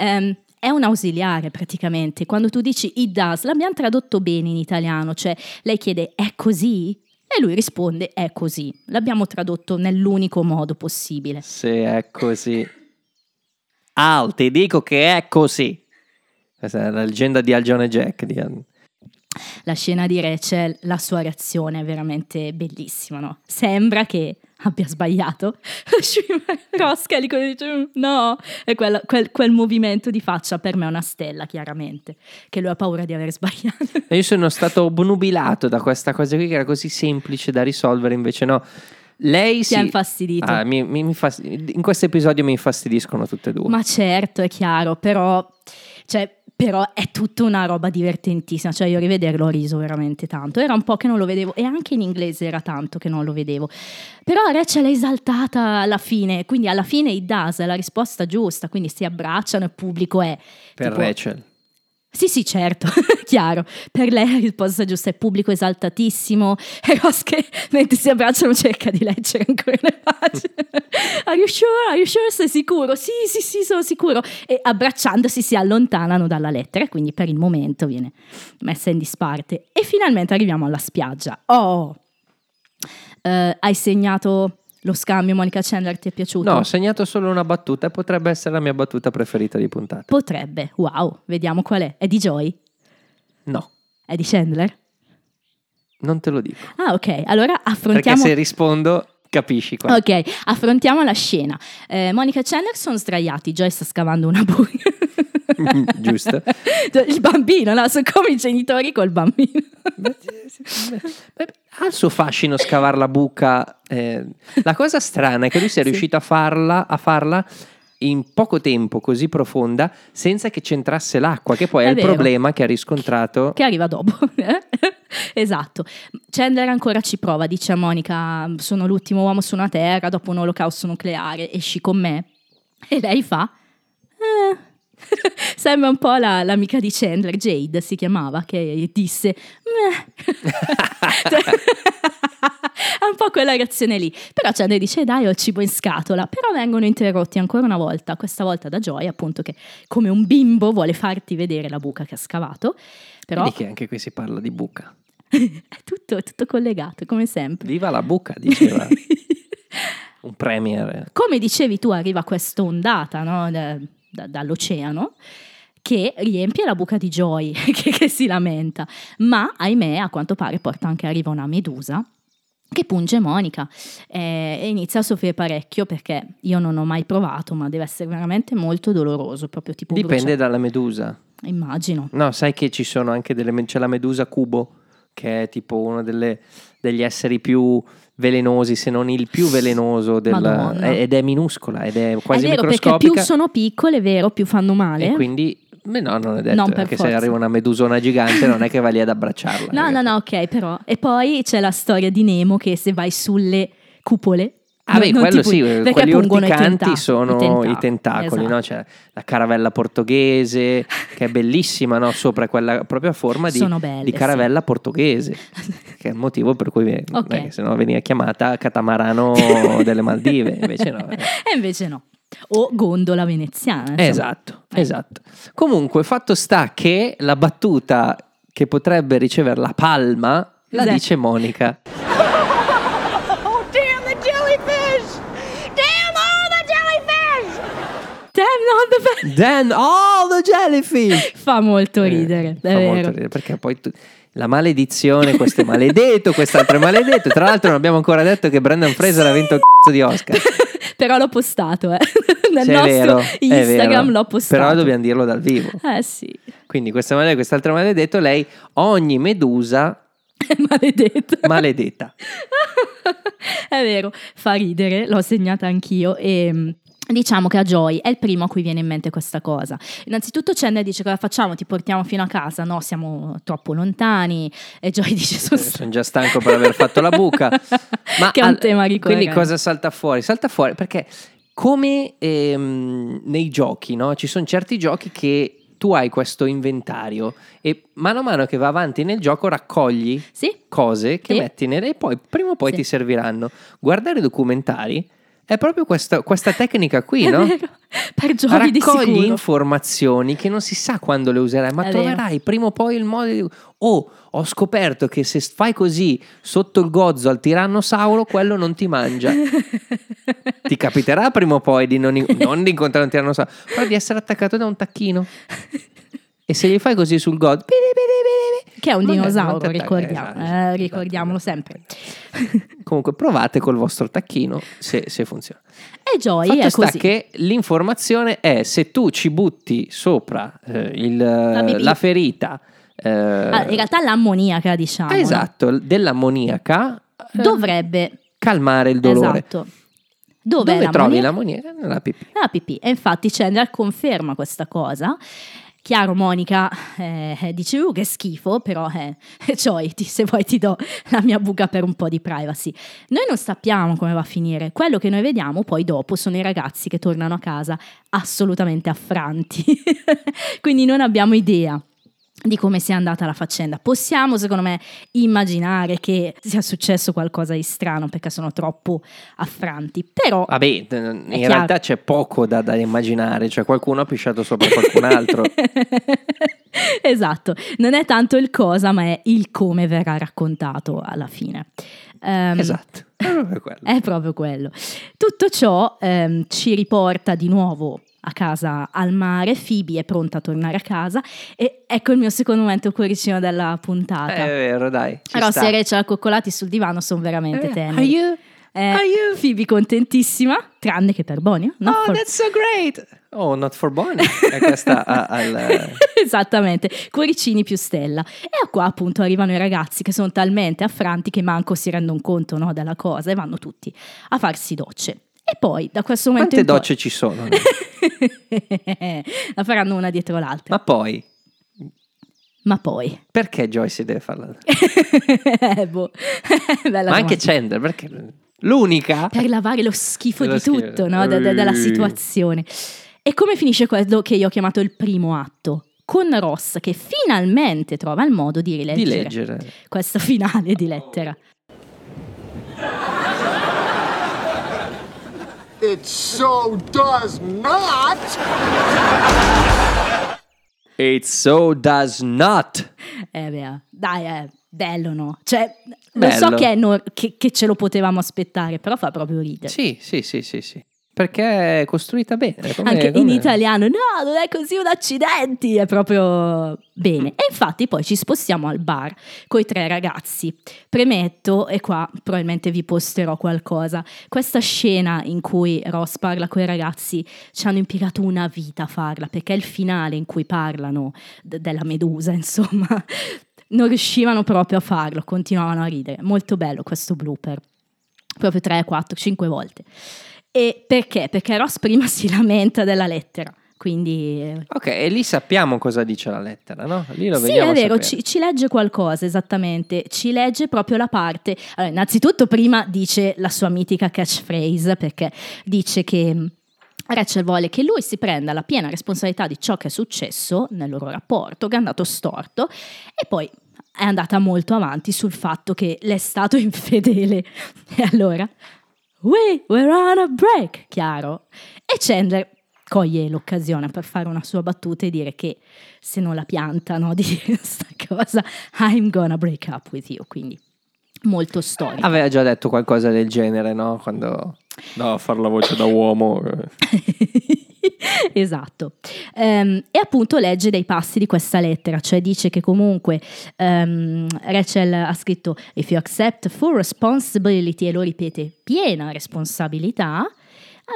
Ehm, è un ausiliare praticamente. Quando tu dici it does, l'abbiamo tradotto bene in italiano, cioè lei chiede è così? E lui risponde è così. L'abbiamo tradotto nell'unico modo possibile. Se è così. Al, ti dico che è così. Questa è la leggenda di Algione Jack. Di... La scena di Rachel, la sua reazione è veramente bellissima, no? Sembra che abbia sbagliato. Kelly cosa dice "Mm, no, e quella- quel, quel movimento di faccia per me è una stella, chiaramente, che lui ha paura di aver sbagliato. E io sono stato obnubilato da questa cosa qui che era così semplice da risolvere, invece no. Lei Ti sì. ha infastidito. Ah, mi- mi- mi fast- In questo episodio mi infastidiscono tutte e due. Ma certo, è chiaro, però, cioè, però è tutta una roba divertentissima. Cioè, io rivederlo ho riso veramente tanto. Era un po' che non lo vedevo, e anche in inglese era tanto che non lo vedevo. Però Rachel è esaltata alla fine, quindi alla fine il does è la risposta giusta, quindi si abbracciano e il pubblico è. per tipo, Rachel. Sì, sì, certo, chiaro. Per lei la risposta giusta è pubblico esaltatissimo e Ross che mentre si abbracciano cerca di leggere ancora le pagine. Are you sure? Are you sure? Sei sicuro? Sì, sì, sì, sono sicuro. E abbracciandosi si allontanano dalla lettera quindi per il momento viene messa in disparte. E finalmente arriviamo alla spiaggia. Oh! Eh, hai segnato lo scambio Monica Chandler, ti è piaciuto? No, ho segnato solo una battuta e potrebbe essere la mia battuta preferita di puntata. Potrebbe. Wow, vediamo qual è. È di Joy? No, È di Chandler? non te lo dico. Ah, ok. Allora Perché affrontiamo. se rispondo capisci qua. Ok, affrontiamo la scena. Eh, Monica e Chandler sono sdraiati, Joy sta scavando una buca. Giusto. Il bambino, no? Sono come i genitori col bambino. Ha il suo fascino scavare la buca. eh, la cosa strana è che lui sia Sì. riuscito a farla, a farla in poco tempo così profonda senza che c'entrasse l'acqua, che poi è, È il vero. problema che ha riscontrato. Che arriva dopo. esatto. Chandler ancora ci prova, dice a Monica, sono l'ultimo uomo su una terra dopo un olocausto nucleare, esci con me? E lei fa... "Eh." Sembra un po' la- l'amica di Chandler, Jade si chiamava, che disse... È un po' quella reazione lì. Però Chandler dice: Dai, ho il cibo in scatola. Però vengono interrotti ancora una volta, questa volta da Joy, appunto, che come un bimbo vuole farti vedere la buca che ha scavato. Però Vedi che anche qui si parla di buca. è tutto, è tutto collegato, come sempre. Viva la buca, diceva un premier. come dicevi tu, arriva questa ondata no, da- da- dall'oceano che riempie la buca di Joy che, che si lamenta, ma ahimè a quanto pare porta anche arriva una medusa che punge Monica eh, e inizia a soffrire parecchio perché io non ho mai provato, ma deve essere veramente molto doloroso, proprio tipo Dipende brucia- dalla medusa. Immagino. No, sai che ci sono anche delle. C'è la medusa cubo, che è tipo uno delle- degli esseri più velenosi, se non il più velenoso, del- è- ed è minuscola, ed è quasi è vero perché microscopica. più sono piccole, è vero, più fanno male. E quindi, no, non è detto, Non per perché se forza. arriva una medusona gigante non è che va lì ad abbracciarla. No, no, no, ok, però. E poi c'è la storia di Nemo che se vai sulle cupole. Ah, beh, quello sì, perché quelli i urticanti sono i tentacoli, no? esatto. C'è la caravella portoghese, che è bellissima, no? Sopra quella proprio a forma di, belle, di caravella portoghese, che è il motivo per cui Ok. eh, se no veniva chiamata catamarano delle Maldive, invece no. eh. E invece no. O gondola veneziana. insomma. Esatto, esatto. Comunque, fatto sta che la battuta che potrebbe ricevere la palma la Cos'è? dice Monica. Oh, damn the jellyfish! Damn all the jellyfish! Damn, no, the- Then all the jellyfish! Fa molto ridere, Eh, fa vero. molto ridere perché poi tu- la maledizione, questo è maledetto, quest'altro è maledetto. Tra l'altro, non abbiamo ancora detto che Brandon Fraser ha vinto il cazzo di Oscar. Però l'ho postato, eh. Nel Sì, è nostro vero, Instagram l'ho postato. Però dobbiamo dirlo dal vivo. Eh sì, Quindi, questo è maledetto, quest'altro è maledetto. Lei, ogni medusa è maledetto. maledetta. è vero, fa ridere, l'ho segnata anch'io e... Diciamo che a Joy è il primo a cui viene in mente questa cosa. Innanzitutto Chandler dice cosa facciamo? Ti portiamo fino a casa? No, siamo troppo lontani. E Joy dice sono Sono già stanco per aver fatto la buca. Ma che è un al- tema ricorrente. Quindi cosa salta fuori? Salta fuori perché come ehm, nei giochi, no? Ci sono certi giochi che tu hai questo inventario e mano a mano che va avanti nel gioco raccogli Sì, cose che Sì. metti nelle e poi prima o poi Sì. ti serviranno. Guardare documentari è proprio questa, questa tecnica qui, no? vero. Per di Raccogli informazioni che non si sa quando le userai, ma È vero. troverai prima o poi il modo di... Oh, ho scoperto che se fai così sotto il gozzo al tirannosauro, quello non ti mangia. ti capiterà prima o poi di non, non di incontrare un tirannosauro, però di essere attaccato da un tacchino. E se gli fai così sul gozzo... Che è un dinosauro, ricordiamo, esatto, eh, esatto, ricordiamolo esatto. sempre. Comunque provate col vostro tacchino se, se funziona. E Joy Fatto è sta così. che l'informazione è se tu ci butti sopra eh, il- la, pipì. ferita, eh, Ah, in realtà l'ammoniaca, diciamo. ah, no? esatto, dell'ammoniaca, eh, Dovrebbe... calmare il dolore. Esatto. Dov'è Dove trovi l'ammoniaca? Nella pipì. La pipì. E infatti Chandler conferma questa cosa. Chiaro, Monica eh, dice, uh, che schifo, però eh, Joy, ti- se vuoi ti do la mia buca per un po' di privacy. Noi non sappiamo come va a finire. Quello che noi vediamo poi dopo sono i ragazzi che tornano a casa assolutamente affranti. Quindi non abbiamo idea di come sia andata la faccenda. Possiamo, secondo me, immaginare che sia successo qualcosa di strano perché sono troppo affranti. Però Vabbè, in chiaro. realtà c'è poco da, da immaginare, cioè qualcuno ha pisciato sopra qualcun altro. esatto, non è tanto il cosa, ma è il come verrà raccontato alla fine. Ehm, esatto, è proprio quello. È proprio quello. Tutto ciò ehm, ci riporta di nuovo a casa al mare. Phoebe è pronta a tornare a casa. E ecco il mio secondo momento cuoricino della puntata. Eh, È vero, dai. Ross sta. e Rachel accoccolati sul divano sono veramente Eh, teneri. are you? Eh, are you? Phoebe contentissima, tranne che per Bonnie. not Oh, for- that's so great! Oh, not for Bonnie. E questa ha il- Esattamente, cuoricini più stella. E qua appunto arrivano i ragazzi che sono talmente affranti che manco si rendono conto no, della cosa e vanno tutti a farsi docce. E poi da questo momento Quante docce ci sono? no? poi la faranno una dietro l'altra. Ma poi, Ma, poi perché Joyce deve farla? Eh, boh. Ma anche domanda. Chandler, perché? L'unica? per lavare lo schifo Lo di schifo. tutto, no? Da- da- dalla situazione. E come finisce quello che io ho chiamato il primo atto? Con Ross che finalmente trova il modo di rileggere Di leggere. questa finale di lettera. It so does not. It so does not. Eh beh, dai, è bello, no? Cioè, lo Bello. so che, no- che- che ce lo potevamo aspettare, però fa proprio ridere. Sì, sì, sì, sì, sì. Perché è costruita bene. come- Anche in come- italiano, no, non è così un accidenti, è proprio bene. E infatti poi ci spostiamo al bar con i tre ragazzi. Premetto, e qua probabilmente vi posterò qualcosa, questa scena in cui Ross parla con i ragazzi ci hanno impiegato una vita a farla, perché è il finale in cui parlano d- della medusa, insomma. Non riuscivano proprio a farlo, continuavano a ridere. Molto bello questo blooper. Proprio 3, 4, 5 volte. E perché? Perché Ross prima si lamenta della lettera. Quindi eh, Ok, e lì sappiamo cosa dice la lettera, no? Lì lo sì, è vero, ci, ci legge qualcosa esattamente, ci legge proprio la parte. Allora, innanzitutto prima dice la sua mitica catchphrase perché dice che mh, Rachel vuole che lui si prenda la piena responsabilità di ciò che è successo nel loro rapporto, che è andato storto e poi è andata molto avanti sul fatto che le è stato infedele. E allora We were on a break, chiaro. E Chandler coglie l'occasione per fare una sua battuta e dire che se non la piantano di questa cosa, I'm gonna break up with you. Quindi molto storico. Aveva già detto qualcosa del genere, no? Quando a fare la voce da uomo. esatto. Ehm, e appunto legge dei passi di questa lettera, cioè dice che comunque ehm, Rachel ha scritto If you accept full responsibility e lo ripete piena responsabilità,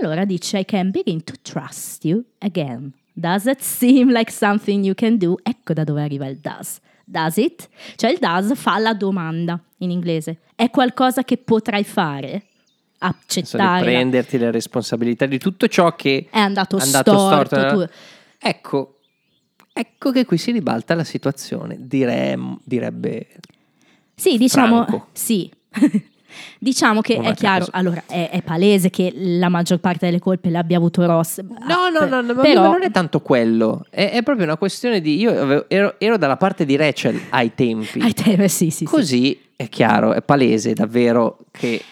allora dice I can begin to trust you again. Does it seem like something you can do? Ecco da dove arriva il does. Does it? Cioè il does fa la domanda in inglese. È qualcosa che potrai fare? Accettare. prenderti le responsabilità di tutto ciò che È andato, è andato storto. storto. Ecco, ecco che qui si ribalta la situazione, dire- direbbe... Sì, diciamo Franco. sì. diciamo che Come è chiaro, caso. allora è, è palese che la maggior parte delle colpe l'abbia avuto Ross. No, no, no, no, ma però, ma non è tanto quello, è, è proprio una questione di... Io avevo- ero, ero dalla parte di Rachel ai tempi, ai te- sì, sì, sì. così è chiaro, è palese davvero che...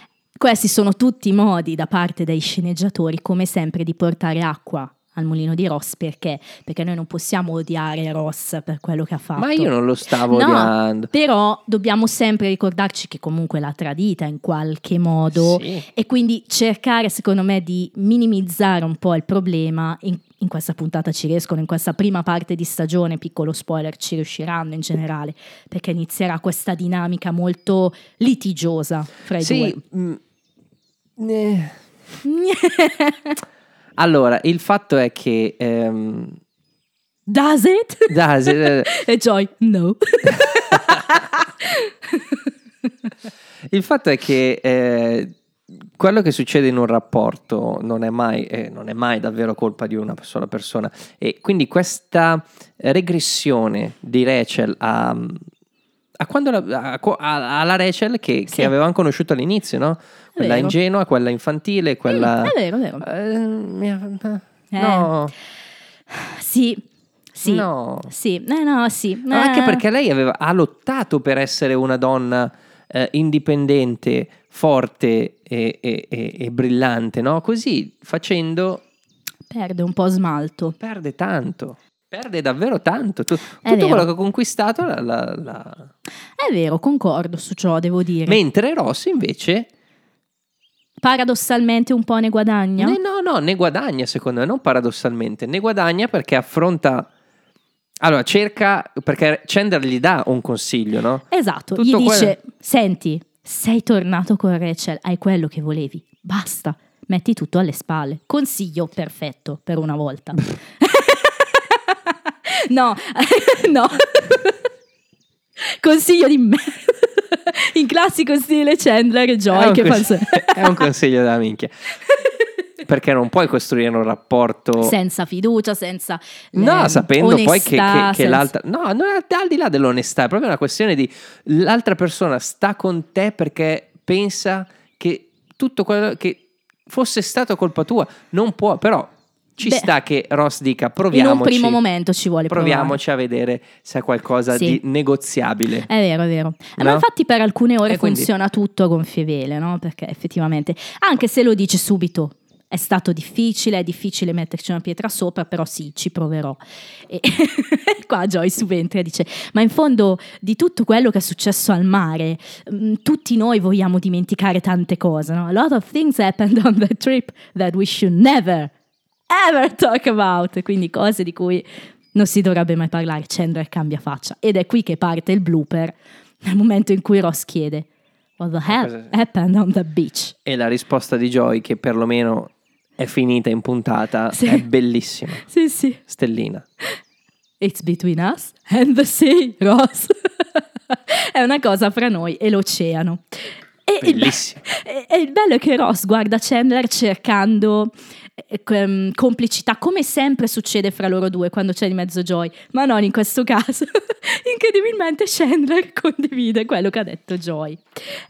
Questi sono tutti i modi da parte dei sceneggiatori, come sempre, di portare acqua al mulino di Ross perché? Perché noi non possiamo odiare Ross per quello che ha fatto. Ma io non lo stavo No, odiando. Però dobbiamo sempre ricordarci che comunque l'ha tradita in qualche modo Sì. e quindi cercare secondo me di minimizzare un po' il problema. In, in questa puntata ci riescono, in questa prima parte di stagione, piccolo spoiler, ci riusciranno in generale perché inizierà questa dinamica molto litigiosa fra i Sì, due. mm, eh. Allora, il fatto è che... ehm, Does it? da- se- e Joy, no. il fatto è che eh, quello che succede in un rapporto non è mai, eh, non è mai davvero colpa di una sola persona e quindi questa regressione di Rachel a, a quando la- a- a- alla Rachel che, Sì. che avevamo conosciuto all'inizio, no? Quella vero. ingenua, quella infantile, quella... Mm, è vero, è vero. Eh, Eh. No, Sì, sì. no. Sì, eh, no, sì. Ma Anche Eh. perché lei aveva, ha lottato per essere una donna eh, indipendente, forte e, e- e- e brillante, no? Così facendo Perde un po' smalto. perde tanto. Perde davvero tanto. Tu- tutto quello che ha conquistato. la- la- la- È vero, concordo su ciò, devo dire. Mentre Ross invece. Paradossalmente un po' ne guadagna. Ne, no, no, ne guadagna secondo me, non paradossalmente. Ne guadagna perché affronta. Allora, cerca. Perché Chandler gli dà un consiglio, no? Esatto, Tutto gli dice, quello- senti, sei tornato con Rachel, hai quello che volevi, basta, metti tutto alle spalle. Consiglio perfetto per una volta. no, no. Consiglio di me. In classico stile Chandler e Joy che cons- fanno... è un consiglio della minchia. Perché non puoi costruire un rapporto. senza fiducia, senza No, ehm, sapendo poi che, che- onestà, che senza- l'altra. No, non è- al di là dell'onestà, è proprio una questione di l'altra persona sta con te perché pensa che tutto quello che fosse stato colpa tua. Non può, però ci Beh, sta che Ross dica In proviamoci. un primo momento ci vuole provare. Proviamoci a vedere se è qualcosa Sì. di negoziabile. È vero, è vero. No? Ma infatti per alcune ore quindi- funziona tutto a gonfie vele, no? Perché effettivamente, anche se lo dice subito, è stato difficile, è difficile metterci una pietra sopra, però sì, ci proverò. E qua Joy subentra e dice, ma in fondo di tutto quello che è successo al mare, mm, tutti noi vogliamo dimenticare tante cose, no? A lot of things happened on that trip that we should never, ever talk about. Quindi cose di cui non si dovrebbe mai parlare. Chandler cambia faccia. Ed è qui che parte il blooper, nel momento in cui Ross chiede, What the hell happened on the beach? E la risposta di Joy, che perlomeno è finita in puntata, Sì. è bellissima. Sì, sì. Stellina. It's between us and the sea, Ross. è una cosa fra noi e l'oceano. E il, Bellissimo. e- il bello è che Ross guarda Chandler cercando complicità, come sempre succede fra loro due quando c'è di mezzo Joy, ma non in questo caso. Incredibilmente Chandler condivide quello che ha detto Joy.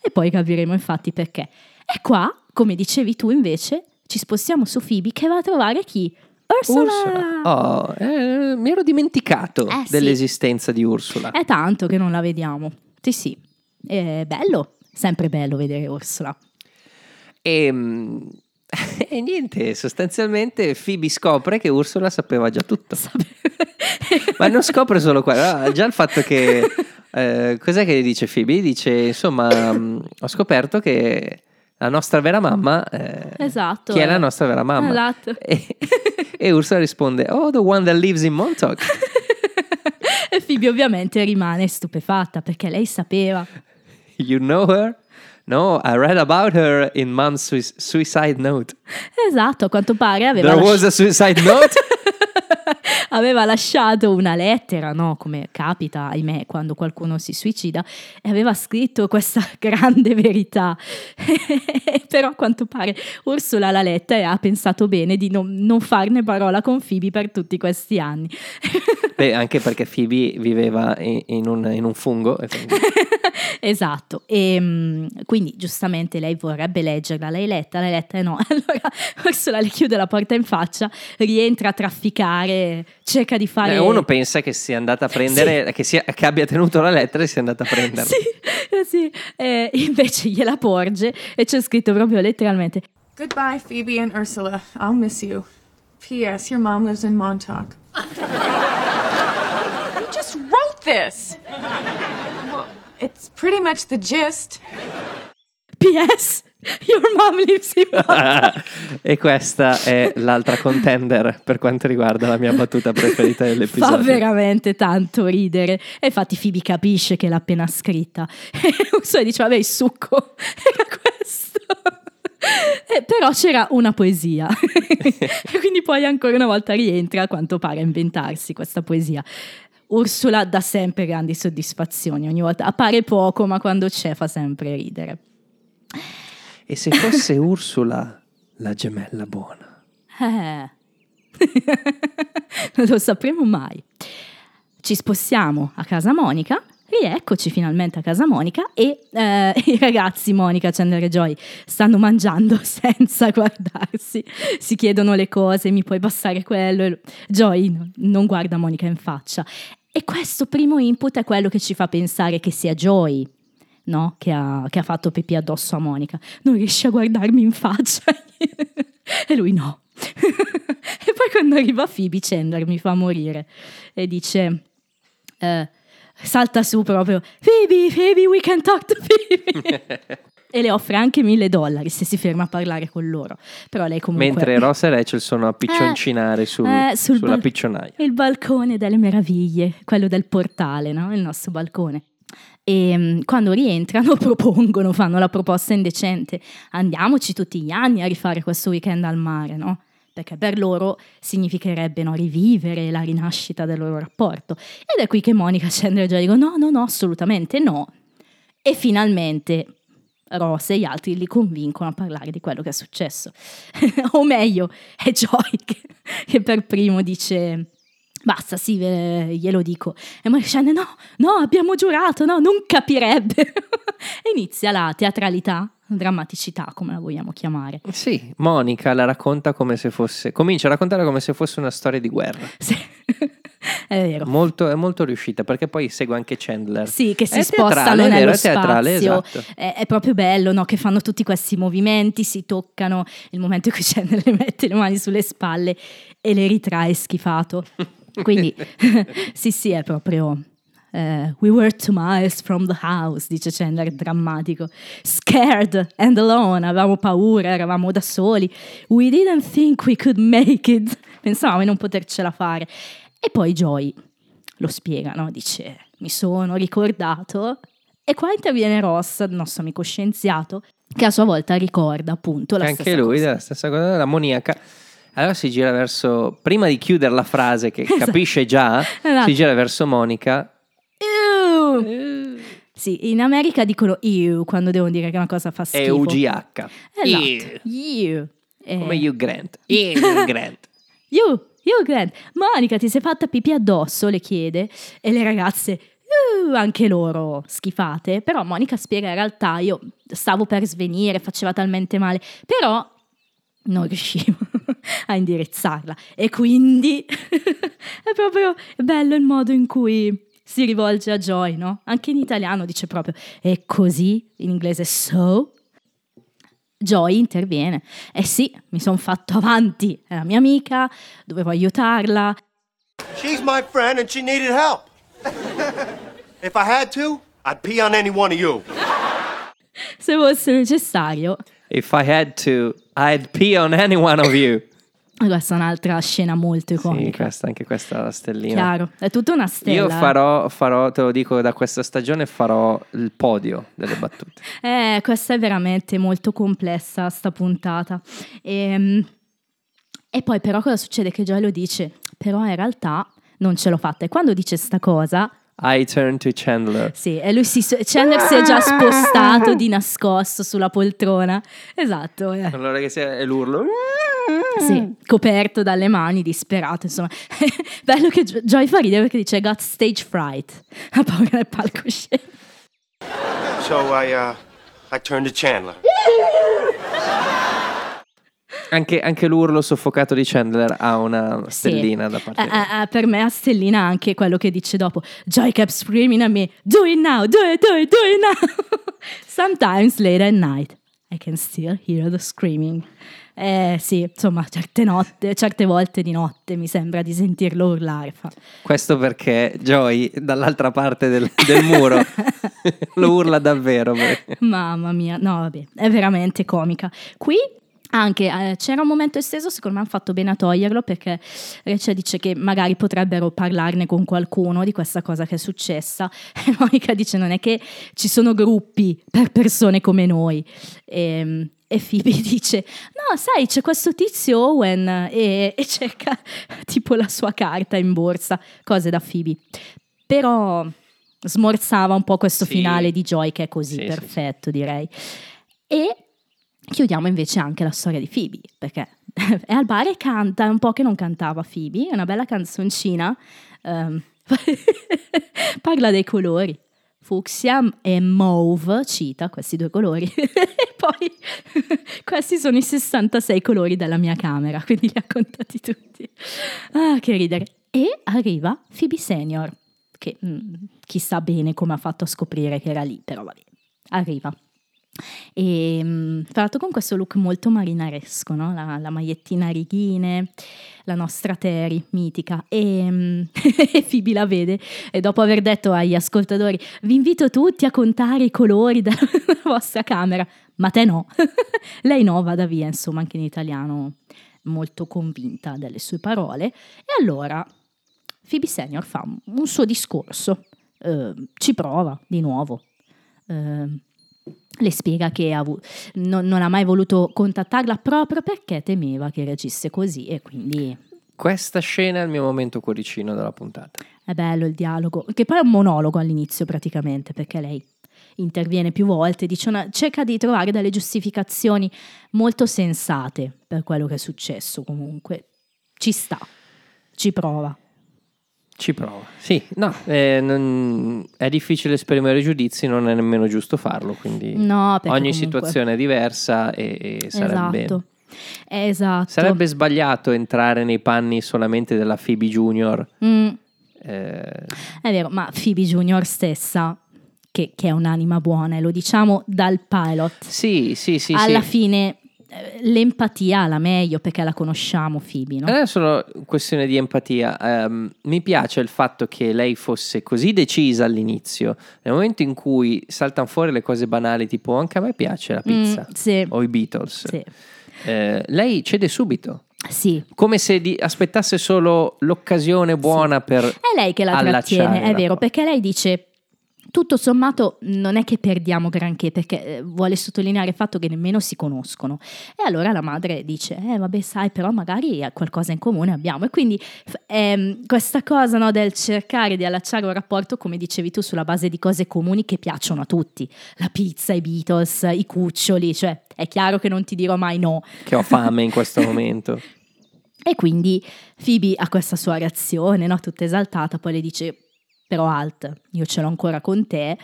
E poi capiremo infatti perché. E qua, come dicevi tu invece, ci spostiamo su Phoebe che va a trovare chi? Ursula! Ursula. Oh, eh, mi ero dimenticato Eh, sì. dell'esistenza di Ursula. È tanto che non la vediamo. Sì, sì. È bello, sempre bello vedere Ursula. E, mm, e niente, sostanzialmente Phoebe scopre che Ursula sapeva già tutto. Ma non scopre solo quello, già il fatto che... eh, cos'è che dice Phoebe? Dice, insomma, mm, ho scoperto che la nostra vera mamma... eh, Esatto, Chi è la nostra vera mamma? Esatto. E, e Ursula risponde, oh, the one that lives in Montauk. E Phoebe ovviamente rimane stupefatta perché lei sapeva. You know her? No, I read about her in mom's sui- suicide note. Esatto, a quanto pare aveva, There lasci- was a suicide note? aveva lasciato una lettera, no? Come capita, ahimè, quando qualcuno si suicida, e aveva scritto questa grande verità. Però a quanto pare Ursula l'ha letta e ha pensato bene di non, non farne parola con Phoebe per tutti questi anni. Beh, anche perché Phoebe viveva in, in un, in un fungo. esatto, e mm, quindi giustamente lei vorrebbe leggerla, l'hai letta, l'hai letta e no. Allora Ursula le chiude la porta in faccia, rientra a trafficare, cerca di fare... Eh, uno pensa che sia andata a prendere, che, sia- che abbia tenuto la lettera e sia andata a prenderla. Sì, eh, sì. Eh, invece gliela porge e c'è scritto proprio letteralmente Goodbye, Phoebe and Ursula. I'll miss you. P.S. Your mom lives in Montauk. You just wrote this. It's pretty much the gist. PS, your mom lives in e questa è l'altra contender per quanto riguarda la mia battuta preferita Fa dell'episodio. veramente tanto ridere. E infatti Phoebe capisce che l'ha appena scritta. E Ursula dice, vabbè, il succo era questo. Eh, però c'era una poesia. e quindi poi ancora una volta rientra, a quanto pare, a inventarsi questa poesia. Ursula dà sempre grandi soddisfazioni, ogni volta appare poco, ma quando c'è fa sempre ridere. E se fosse Ursula la gemella buona? Eh. non lo sapremo mai. Ci spostiamo a casa Monica. Rieccoci finalmente a casa Monica e eh, i ragazzi Monica, Chandler e Joy stanno mangiando senza guardarsi, si chiedono le cose, mi puoi passare quello? Joy no- non guarda Monica in faccia e questo primo input è quello che ci fa pensare che sia Joy no? che, ha, che ha fatto pipì addosso a Monica. Non riesce a guardarmi in faccia. e lui no. e poi quando arriva Phoebe Chandler mi fa morire e dice... eh, salta su proprio Phoebe, Phoebe, we can talk to Phoebe e le offre anche mille dollari se si ferma a parlare con loro però lei comunque Mentre Ross e Rachel sono a piccioncinare sul- eh, sul sulla bal- piccionaia. il balcone delle meraviglie, quello del portale, no? il nostro balcone. E mm, quando rientrano propongono, fanno la proposta indecente, andiamoci tutti gli anni a rifare questo weekend al mare, no? Perché per loro significherebbe no, rivivere la rinascita del loro rapporto. Ed è qui che Monica e Chandler già dicono no, no, no, assolutamente no. E finalmente Ross e gli altri li convincono a parlare di quello che è successo. o meglio, è Joy che, che per primo dice basta, sì, ve- glielo dico. E scende, no, no, abbiamo giurato, no, non capirebbe. e inizia la teatralità, drammaticità, come la vogliamo chiamare. Sì, Monica la racconta come se fosse. Comincia a raccontarla come se fosse una storia di guerra. Sì, è vero. Molto, è molto riuscita perché poi segue anche Chandler. Sì, che si È spostano teatrale, è nello vero, è teatrale, spazio. esatto. È, è proprio bello, no? Che fanno tutti questi movimenti, si toccano. Il momento in cui Chandler le mette le mani sulle spalle e le ritrae schifato. Quindi, sì, sì, è proprio. eh, we were two miles from the house, dice Chandler, drammatico. Scared and alone, avevamo paura, eravamo da soli. We didn't think we could make it. Pensavamo di non potercela fare. E poi Joy lo spiega, no? Dice, mi sono ricordato. E qua interviene Ross, il nostro amico scienziato, che a sua volta ricorda appunto la Che anche lui cosa. della stessa cosa, la moniaca. Allora si gira verso, prima di chiudere la frase che capisce già, Esatto. si gira verso Monica. Ew! Sì, in America dicono ew quando devono dire che una cosa fa schifo. E UGH. Esatto. Ew. Eh, Come Hugh Grant. Hugh Grant. You, you Grant. Monica, ti sei fatta pipì addosso? Le chiede. E le ragazze, "Uh", anche loro schifate. Però Monica spiega in realtà, io stavo per svenire, faceva talmente male. Però non riuscivo a indirizzarla. E quindi è proprio bello il modo in cui si rivolge a Joy, no? Anche in italiano dice proprio, e così, in inglese so. Joy interviene. Eh sì, mi sono fatto avanti, è la mia amica, dovevo aiutarla. She's my friend and she needed help. if I had to, I'd pee on any one of you. Se fosse necessario. If I had to, I'd pee on any one of you. Questa è un'altra scena molto Sì, iconica. questa, anche questa è la stellina. Chiaro, è tutta una stella. Io farò, farò, te lo dico, da questa stagione farò il podio delle battute. Eh, questa è veramente molto complessa, sta puntata. E, e poi però cosa succede? Che Joy lo dice, però in realtà non ce l'ho fatta. E quando dice sta cosa, I turn to Chandler. sì, e lui si, Chandler si è già spostato di nascosto sulla poltrona. Esatto, eh. Allora che sia è l'urlo. Sì, coperto dalle mani, disperato, insomma. Bello che Jo- Joy fa ridere perché dice got stage fright. Ha paura del palcoscenico. So I, uh, I turned to Chandler. Anche, anche l'urlo soffocato di Chandler ha una Sì. stellina da parte eh, eh, per me a stellina anche quello che dice dopo Joy kept screaming at me do it now do it do it do it now sometimes late at night I can still hear the screaming eh sì insomma certe notte certe volte di notte mi sembra di sentirlo urlare fa. Questo perché Joy dall'altra parte del, del muro lo urla davvero. mamma mia no vabbè è veramente comica qui anche eh, c'era un momento esteso, secondo me hanno fatto bene a toglierlo perché Rachel dice che magari potrebbero parlarne con qualcuno di questa cosa che è successa. E Monica dice non è che ci sono gruppi per persone come noi. E, e Phoebe dice no sai c'è questo tizio Owen e, e cerca tipo la sua carta in borsa, cose da Phoebe. Però smorzava un po' questo Sì. finale di Joy che è così Sì, sì, perfetto direi. E chiudiamo invece anche la storia di Phoebe, perché è al bar e canta, è un po' che non cantava Phoebe, è una bella canzoncina, ehm, parla dei colori. Fucsia e mauve, cita questi due colori, e poi questi sono i 66 colori della mia camera, quindi li ha contati tutti. Ah, che ridere. E arriva Phoebe Senior, che mm, chissà bene come ha fatto a scoprire che era lì, però vabbè, arriva. E mm, tra l'altro con questo look molto marinaresco, no? la, la magliettina a righine, la nostra Terry mitica. E, mm, e Phoebe la vede e dopo aver detto agli ascoltatori vi invito tutti a contare i colori della, vostra camera, ma te no. Lei no, vada via, insomma, anche in italiano molto convinta delle sue parole. E allora Phoebe Senior fa un suo discorso, eh, ci prova di nuovo. Eh, le spiega che ha non, non ha mai voluto contattarla proprio perché temeva che reagisse così e quindi Questa scena è il mio momento cuoricino della puntata. è bello il dialogo, che poi è un monologo all'inizio praticamente perché lei interviene più volte, dice una- cerca di trovare delle giustificazioni molto sensate per quello che è successo comunque. Ci sta, ci prova. Ci prova. Sì, no, eh, non- è difficile esprimere giudizi, non è nemmeno giusto farlo, quindi No, ogni comunque- situazione è diversa e, e sarebbe, Esatto. Esatto. sarebbe sbagliato entrare nei panni solamente della Phoebe Junior. Mm. eh, È vero, ma Phoebe Junior stessa, che, che è un'anima buona, e lo diciamo dal pilot, sì, sì, sì. alla sì. fine l'empatia ha la meglio perché la conosciamo Phoebe, no? Non è solo questione di empatia, ehm, mi piace il fatto che lei fosse così decisa all'inizio, nel momento in cui saltano fuori le cose banali, tipo anche a me piace la pizza Mm, sì. o i Beatles, Sì. eh, lei cede subito, Sì, come se di- aspettasse solo l'occasione buona per... è lei che la trattiene, è vero, perché lei dice tutto sommato non è che perdiamo granché perché eh, vuole sottolineare il fatto che nemmeno si conoscono e allora la madre dice eh vabbè sai però magari qualcosa in comune abbiamo e quindi ehm, questa cosa no, del cercare di allacciare un rapporto come dicevi tu sulla base di cose comuni che piacciono a tutti la pizza, i Beatles, i cuccioli cioè è chiaro che non ti dirò mai no Che ho fame in questo momento. e quindi Phoebe ha questa sua reazione, no? tutta esaltata, poi le dice, però Alt, io ce l'ho ancora con te,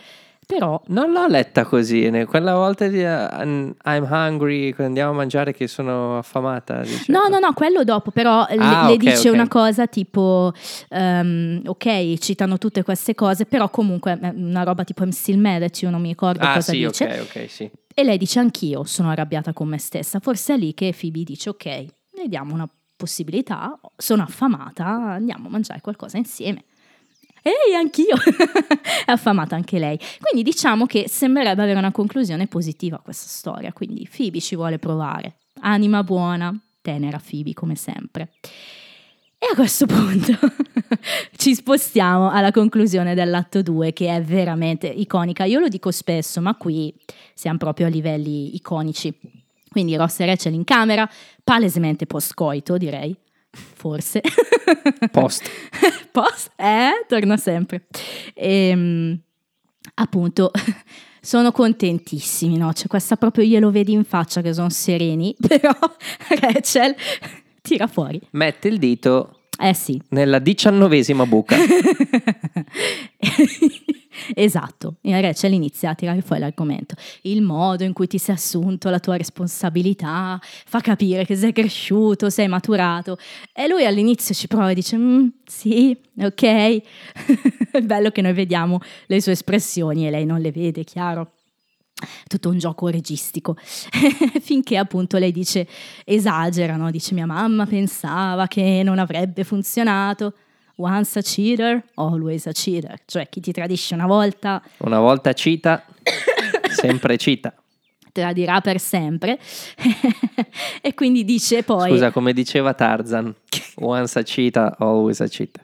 però... Non l'ho letta così, quella volta di uh, I'm hungry, quando andiamo a mangiare che sono affamata. dice. No, no, no, quello dopo, però le, Ah, le ok, dice ok. una cosa tipo, ehm, ok, citano tutte queste cose, però comunque una roba tipo I'm still mad at you, non mi ricordo Ah cosa sì, dice. ok, ok, sì. E lei dice anch'io sono arrabbiata con me stessa. Forse è lì che Phoebe dice ok, ne diamo una possibilità, sono affamata, andiamo a mangiare qualcosa insieme. Ehi, anch'io! è affamata anche lei. Quindi diciamo che sembrerebbe avere una conclusione positiva questa storia. Quindi Phoebe ci vuole provare. Anima buona, tenera Phoebe come sempre. E a questo punto ci spostiamo alla conclusione dell'atto 2 che è veramente iconica. Io lo dico spesso, ma qui siamo proprio a livelli iconici. Quindi Ross e Rachel in camera, palesemente post-coito direi, forse. Post. Post, eh, torna sempre. E, appunto, sono contentissimi, no? C'è questa proprio, glielo vedi in faccia che sono sereni, però Rachel tira fuori. Mette il dito Eh sì, nella diciannovesima buca. esatto. E Rachel inizia a tirare fuori l'argomento. Il modo in cui ti sei assunto la tua responsabilità fa capire che sei cresciuto, sei maturato. E lui all'inizio ci prova e dice: "Mm, Sì, ok. È bello che noi vediamo le sue espressioni e lei non le vede, chiaro. Tutto un gioco registico. Finché appunto lei dice: Esagera, no? Dice: Mia mamma pensava che non avrebbe funzionato. Once a cheater, always a cheater. Cioè, chi ti tradisce una volta Una volta cita, sempre cita. tradirà per sempre. e quindi dice poi... Scusa, come diceva Tarzan, once a cita, always a cita.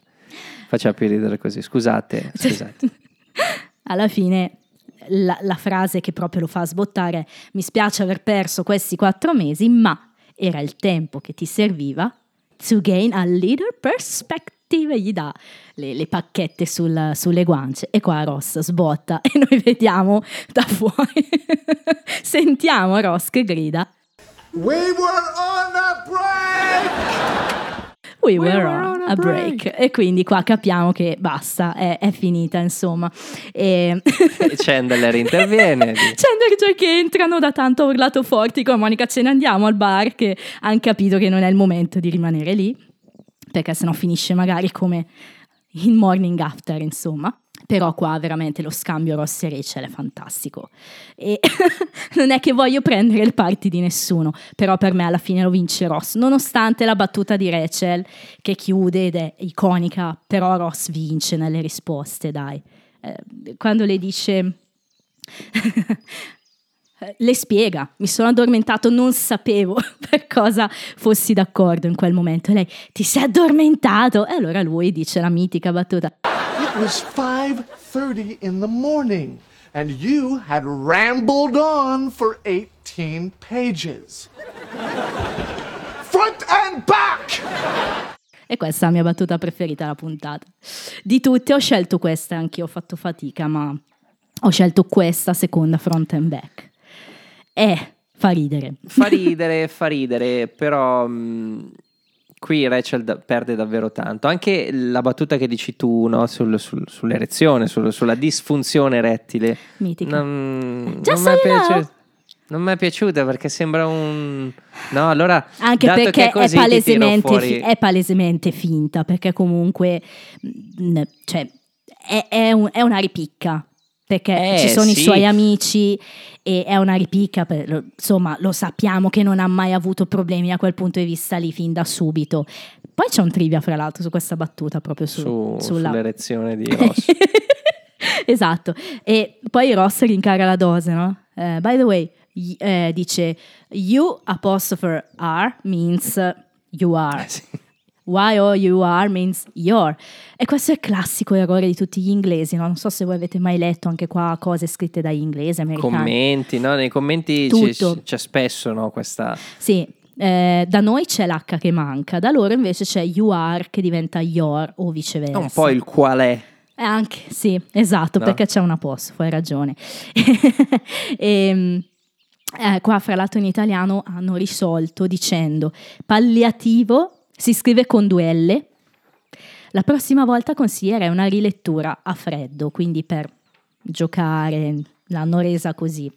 Faceva più ridere così. Scusate, scusate. alla fine la, la frase che proprio lo fa sbottare mi spiace aver perso questi quattro mesi, ma era il tempo che ti serviva to gain a little perspective gli dà le, le pacchette sul- sulle guance. E qua Ross sbotta e noi vediamo da fuori. Sentiamo Ross che grida. We were on a break! We were on a break. E quindi qua capiamo che basta, è, è finita insomma. E... Chandler interviene. Chandler già che entrano da tanto urlato forti con Monica ce ne andiamo al bar che hanno capito che non è il momento di rimanere lì perché sennò finisce magari come in Morning After insomma però qua veramente lo scambio Ross e Rachel è fantastico e non è che voglio prendere il party di nessuno però per me alla fine lo vince Ross nonostante la battuta di Rachel che chiude ed è iconica però Ross vince nelle risposte dai Eh, quando le dice le spiega, mi sono addormentato, non sapevo per cosa fossi d'accordo in quel momento. Lei, ti sei addormentato? E allora lui dice la mitica battuta, It was 5:30 in the morning, and you had rambled on for 18 pages. Front and back! e questa è la mia battuta preferita della puntata. Di tutte ho scelto questa, anche ho fatto fatica, ma ho scelto questa seconda front and back. E fa ridere. Fa ridere, fa ridere, però mh, qui Rachel da- perde davvero tanto. Anche la battuta che dici tu no, sul- sul- sull'erezione, sul- sulla disfunzione erettile, Mitica. non, Just non mi è. Non mi è piaciuta perché sembra un... No, allora... Anche perché è, così, tiro palesemente, fi- è palesemente finta, perché comunque mh, cioè, è, è un- è una ripicca. Perché Eh, ci sono i sì. suoi amici e è una ripicca, per- insomma lo sappiamo che non ha mai avuto problemi da quel punto di vista lì fin da subito. Poi c'è un trivia fra l'altro su questa battuta proprio su, su- sulla... sull'erezione di Ross. esatto. E poi Ross rincara la dose, no? Eh, by the way, eh, dice you apostrophe R means uh, you are. Eh, sì. Y-O-U-R means your. E questo è il classico errore di tutti gli inglesi, no? Non so se voi avete mai letto anche qua cose scritte dagli inglesi, americani. commenti, no? Nei commenti Tutto. c'è spesso no, questa... Sì, eh, da noi c'è l'H che manca, da loro invece c'è you are che diventa your o viceversa. È un po' il qual è. Eh, Anche, sì, esatto, No? perché c'è un apostrofo, hai ragione. e, eh, qua, fra l'altro, in italiano hanno risolto dicendo palliativo si scrive con due L. La prossima volta consiglierei una rilettura a freddo, quindi per giocare l'hanno resa così.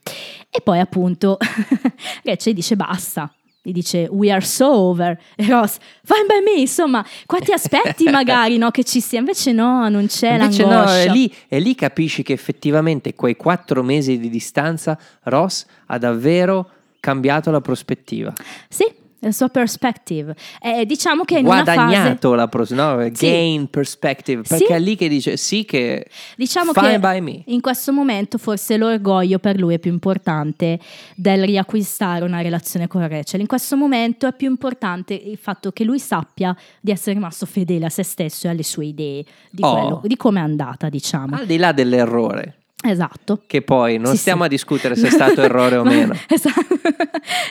E poi appunto Rachel dice basta. gli dice we are so over e Ross fine by me insomma qua ti aspetti magari no, che ci sia invece no non c'è Invece no, l'angoscia è lì, e lì capisci che effettivamente quei quattro mesi di distanza Ross ha davvero cambiato la prospettiva. sì la sua perspective Eh, diciamo che in una fase Guadagnato la prospettiva, no? Sì. gain perspective, perché Sì. è lì che dice sì che Diciamo fine che by me. in questo momento forse l'orgoglio per lui è più importante del riacquistare una relazione con Rachel. In questo momento è più importante il fatto che lui sappia di essere rimasto fedele a se stesso e alle sue idee, di, Oh. quello- di come è andata, diciamo. Al di là dell'errore, Esatto. che poi non Sì, stiamo sì. a discutere se è stato errore o meno. Esatto.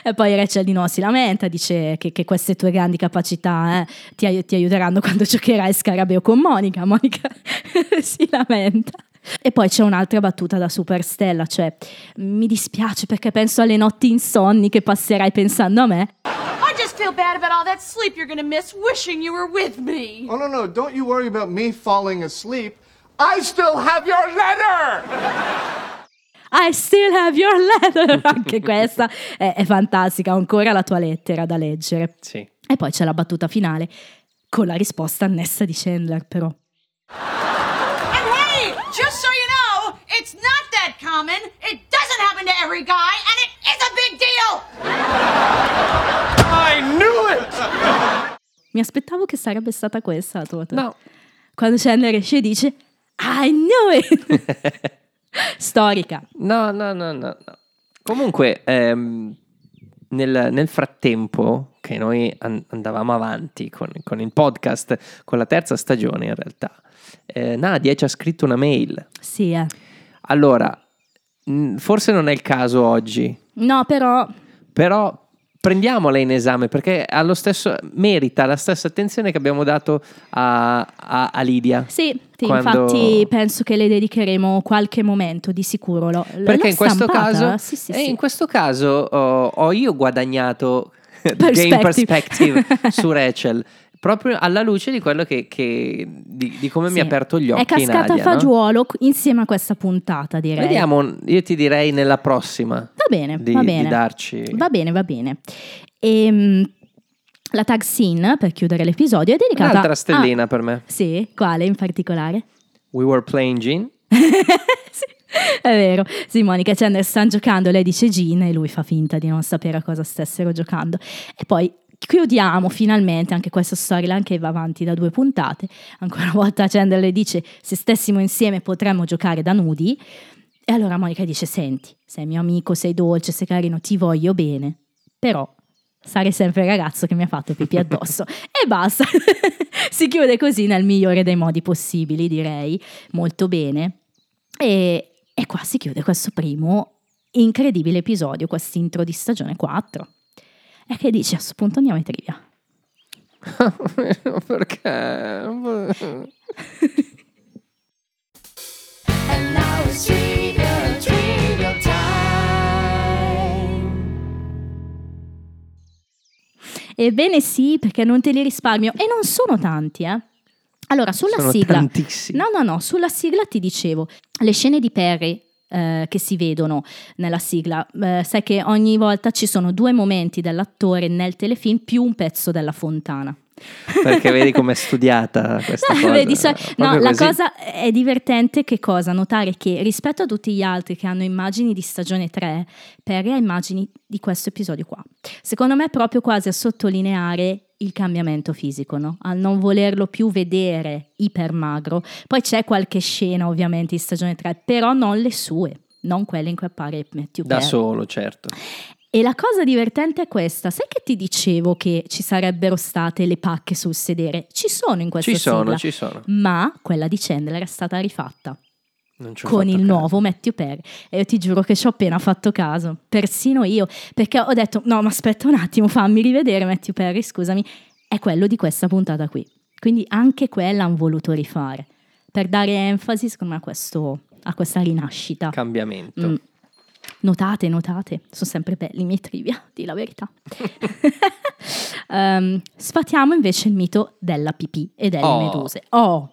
e poi Rachel di nuovo si lamenta, dice che, che queste tue grandi capacità eh, ti, ai- ti aiuteranno quando giocherai scarabeo con Monica. Monica si lamenta. E poi c'è un'altra battuta da Superstella, cioè mi dispiace perché penso alle notti insonni che passerai pensando a me. I just feel bad about all that sleep you're gonna miss wishing you were with me. Oh, no, no, don't you worry about me falling asleep. I still have your letter! I still have your letter. Anche questa è, è fantastica, ho ancora la tua lettera da leggere. Sì. E poi c'è la battuta finale con la risposta annessa di Chandler, però. And hey, just so you know, it's not that common. It doesn't happen to every guy, and it is a big deal. I knew it! Mi aspettavo che sarebbe stata questa la tua. No. Quando Chandler esce e dice I knew it. Storica. No, no, no, no. no. Comunque, ehm, nel, nel frattempo che noi an- andavamo avanti con, con il podcast, con la terza stagione in realtà, eh, Nadia ci ha scritto una mail. Sì, eh. Allora, forse non è il caso oggi, No, però però prendiamola in esame perché lo stesso, merita la stessa attenzione che abbiamo dato a, a- a Lidia. sì, Quando- infatti penso che le dedicheremo qualche momento di sicuro. L'ho- Perché in questo caso, Sì, sì, eh, sì. in questo caso ho, ho io guadagnato game perspective su Rachel. Proprio alla luce di quello che, che- di, di come mi Sì. ha aperto gli occhi È cascata Nadia, a no? fagiolo c- insieme a questa puntata, direi. Vediamo, io ti direi nella prossima Va bene, di, va di bene. darci Va bene, va bene. Ehm, la tag scene, per chiudere l'episodio, è dedicata un'altra a- stellina per me. Sì, quale in particolare? We were playing Gin. sì, è vero. Sì, Monica e Chandler stanno giocando, lei dice Gin e lui fa finta di non sapere a cosa stessero giocando. E poi chiudiamo finalmente anche questa storyline che va avanti da due puntate. Ancora una volta Chandler le dice se stessimo insieme potremmo giocare da nudi. E allora Monica dice senti, sei mio amico, sei dolce, sei carino, ti voglio bene, però sarai sempre il ragazzo che mi ha fatto pipì addosso. e basta. si chiude così nel migliore dei modi possibili, direi. Molto bene. E, e qua si chiude questo primo incredibile episodio, questo intro di stagione 4. E che dici a questo punto andiamo ai trivia. Perché? Ebbene sì, perché non te li risparmio. E non sono tanti, eh. Allora, sulla Sono sigla... tantissimi. No, no, no, sulla sigla ti dicevo, le scene di Perry eh, che si vedono nella sigla, eh, sai che ogni volta ci sono due momenti dell'attore nel telefilm più un pezzo della fontana. Perché vedi com'è studiata questa cosa. Vedi, so- no, la cosa è divertente che cosa? Notare che rispetto a tutti gli altri che hanno immagini di stagione 3, Perry ha immagini di questo episodio qua. Secondo me è proprio quasi a sottolineare il cambiamento fisico, no? Al non volerlo più vedere ipermagro. Poi c'è qualche scena ovviamente di stagione 3, però non le sue, non quelle in cui appare Matthew Da Perry. solo, certo. E la cosa divertente è questa, sai che ti dicevo che ci sarebbero state le pacche sul sedere? Ci sono in questa Ci sono, sigla, ci sono. ma quella di Chandler è stata rifatta con il nuovo Matthew Perry e io ti giuro che ci ho appena fatto caso, persino io, perché ho detto no ma aspetta un attimo, fammi rivedere Matthew Perry, scusami, è quello di questa puntata qui. Quindi anche quella hanno voluto rifare per dare enfasi secondo me a, questo, a questa rinascita. Cambiamento. Mm. Notate, notate, sono sempre belli i miei trivia, di la verità. Ehm, sfatiamo invece il mito della pipì e delle Oh. meduse. Oh,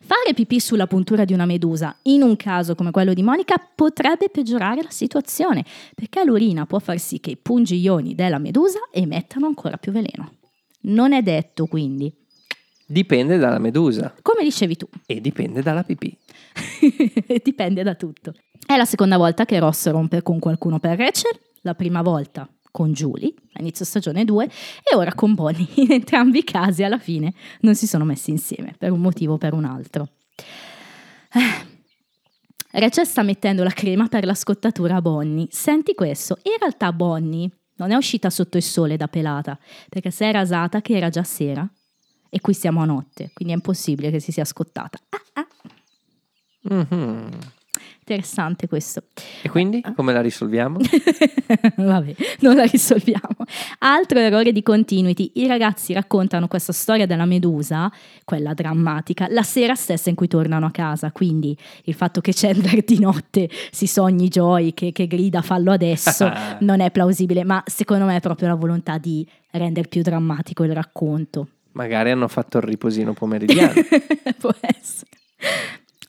Fare pipì sulla puntura di una medusa, in un caso come quello di Monica, potrebbe peggiorare la situazione, perché l'urina può far sì che i pungiglioni della medusa emettano ancora più veleno. Non è detto quindi, Dipende dalla medusa come dicevi tu, e dipende dalla pipì. dipende da tutto. È la seconda volta che Ross rompe con qualcuno per Rachel, la prima volta con Julie, a inizio stagione 2, e ora con Bonnie. In entrambi i casi alla fine non si sono messi insieme, per un motivo o per un altro. Eh. Rachel sta mettendo la crema per la scottatura a Bonnie. Senti questo, in realtà Bonnie non è uscita sotto il sole da pelata, perché si è rasata che era già sera e qui siamo a notte, quindi è impossibile che si sia scottata. Ah, ah. Mhm. Interessante questo. E quindi come la risolviamo? Vabbè, non la risolviamo. Altro errore di continuity. I ragazzi raccontano questa storia della medusa, quella drammatica, la sera stessa in cui tornano a casa. Quindi il fatto che Chandler di notte si sogni Joy che, che grida fallo adesso non è plausibile, ma secondo me è proprio la volontà di rendere più drammatico il racconto. Magari hanno fatto il riposino pomeridiano. Può essere.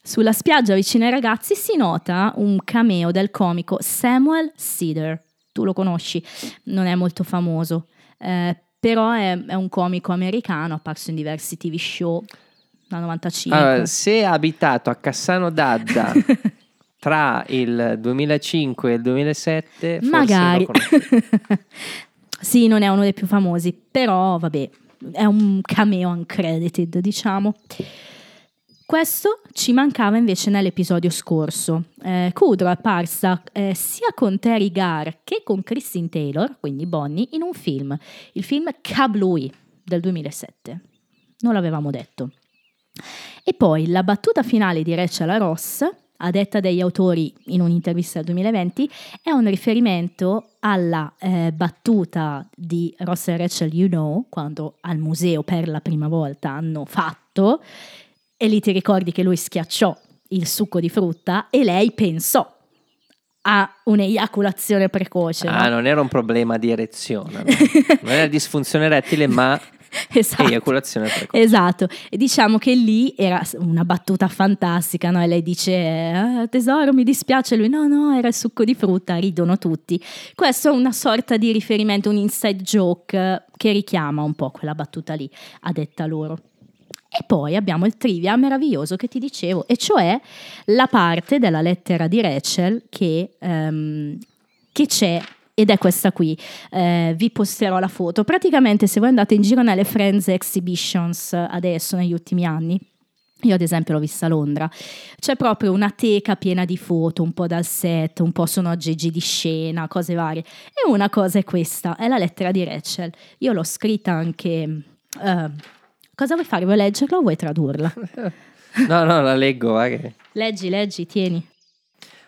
Sulla spiaggia vicino ai ragazzi si nota un cameo del comico Samuel Cedar. Tu lo conosci, non è molto famoso, eh, però è, è un comico americano, apparso in diversi TV show dal 95. Allora, se ha abitato a Cassano d'Adda tra il 2005 e il 2007, forse Magari. sì, non è uno dei più famosi, però vabbè, è un cameo uncredited, diciamo. Questo ci mancava invece nell'episodio scorso. Eh, Kudrow è apparsa eh, sia con Terry Garr che con Christine Taylor, quindi Bonnie, in un film, il film Kablooey del 2007. Non l'avevamo detto. E poi la battuta finale di Rachel Ross, a detta degli autori in un'intervista del 2020, è un riferimento alla eh, battuta di Ross e Rachel You Know, quando al museo per la prima volta hanno fatto, e lì ti ricordi che lui schiacciò il succo di frutta e lei pensò a un'eiaculazione precoce. Ah, no? non era un problema di erezione, no? non era disfunzione erettile, ma Esatto. eiaculazione precoce. Esatto, e diciamo che lì era una battuta fantastica, no? E lei dice, "Ah, tesoro mi dispiace, lui no no, era il succo di frutta, ridono tutti. Questo è una sorta di riferimento, un inside joke eh, che richiama un po' quella battuta lì, a detta loro. E poi abbiamo il trivia meraviglioso che ti dicevo, e cioè la parte della lettera di Rachel che, ehm, che c'è, ed è questa qui. Eh, vi posterò la foto. Praticamente, se voi andate in giro nelle Friends Exhibitions adesso, negli ultimi anni, io ad esempio l'ho vista a Londra, c'è proprio una teca piena di foto, un po' dal set, un po' sono aggeggi di scena, cose varie. E una cosa è questa, è la lettera di Rachel. Io l'ho scritta anche... eh, cosa vuoi fare? Vuoi leggerla o vuoi tradurla? No, no, la leggo. va che- Leggi, leggi, tieni.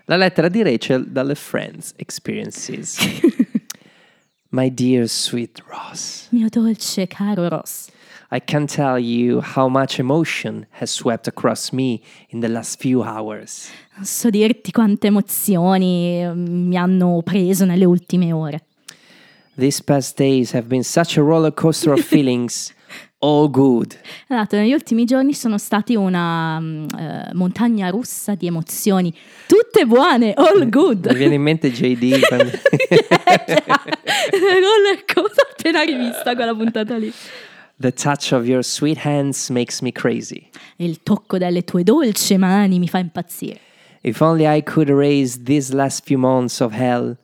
La lettera di Rachel dalle Friends Experiences. My dear sweet Ross, Mio dolce caro Ross. I can't tell you how much emotion has swept across me in the last few hours. Non so dirti quante emozioni eh, mi hanno preso nelle ultime ore. These past days have been such a roller coaster of feelings, all good. Esatto, negli ultimi giorni sono stati una eh, montagna russa di emozioni, tutte buone, all good. Mi viene in mente JD. quando- Roller coaster, appena rivista quella puntata lì. The touch of your sweet hands makes me crazy. Il tocco delle tue dolci mani mi fa impazzire. If only I could erase these last few months of hell.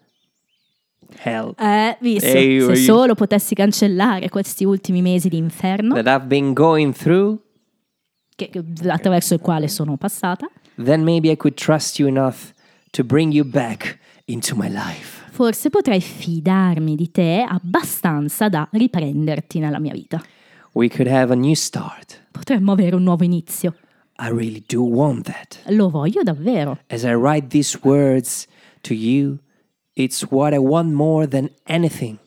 Hell. Eh, visto, Ehi, se oi. solo potessi cancellare questi ultimi mesi di inferno That I've been going through, che- attraverso il quale sono passata, then maybe I could trust you enough to bring you back into my life. forse potrei fidarmi di te abbastanza da riprenderti nella mia vita. We could have a new start. Potremmo avere un nuovo inizio. I really do want that. Lo voglio davvero. As I write these words to you, it's what I want more than anything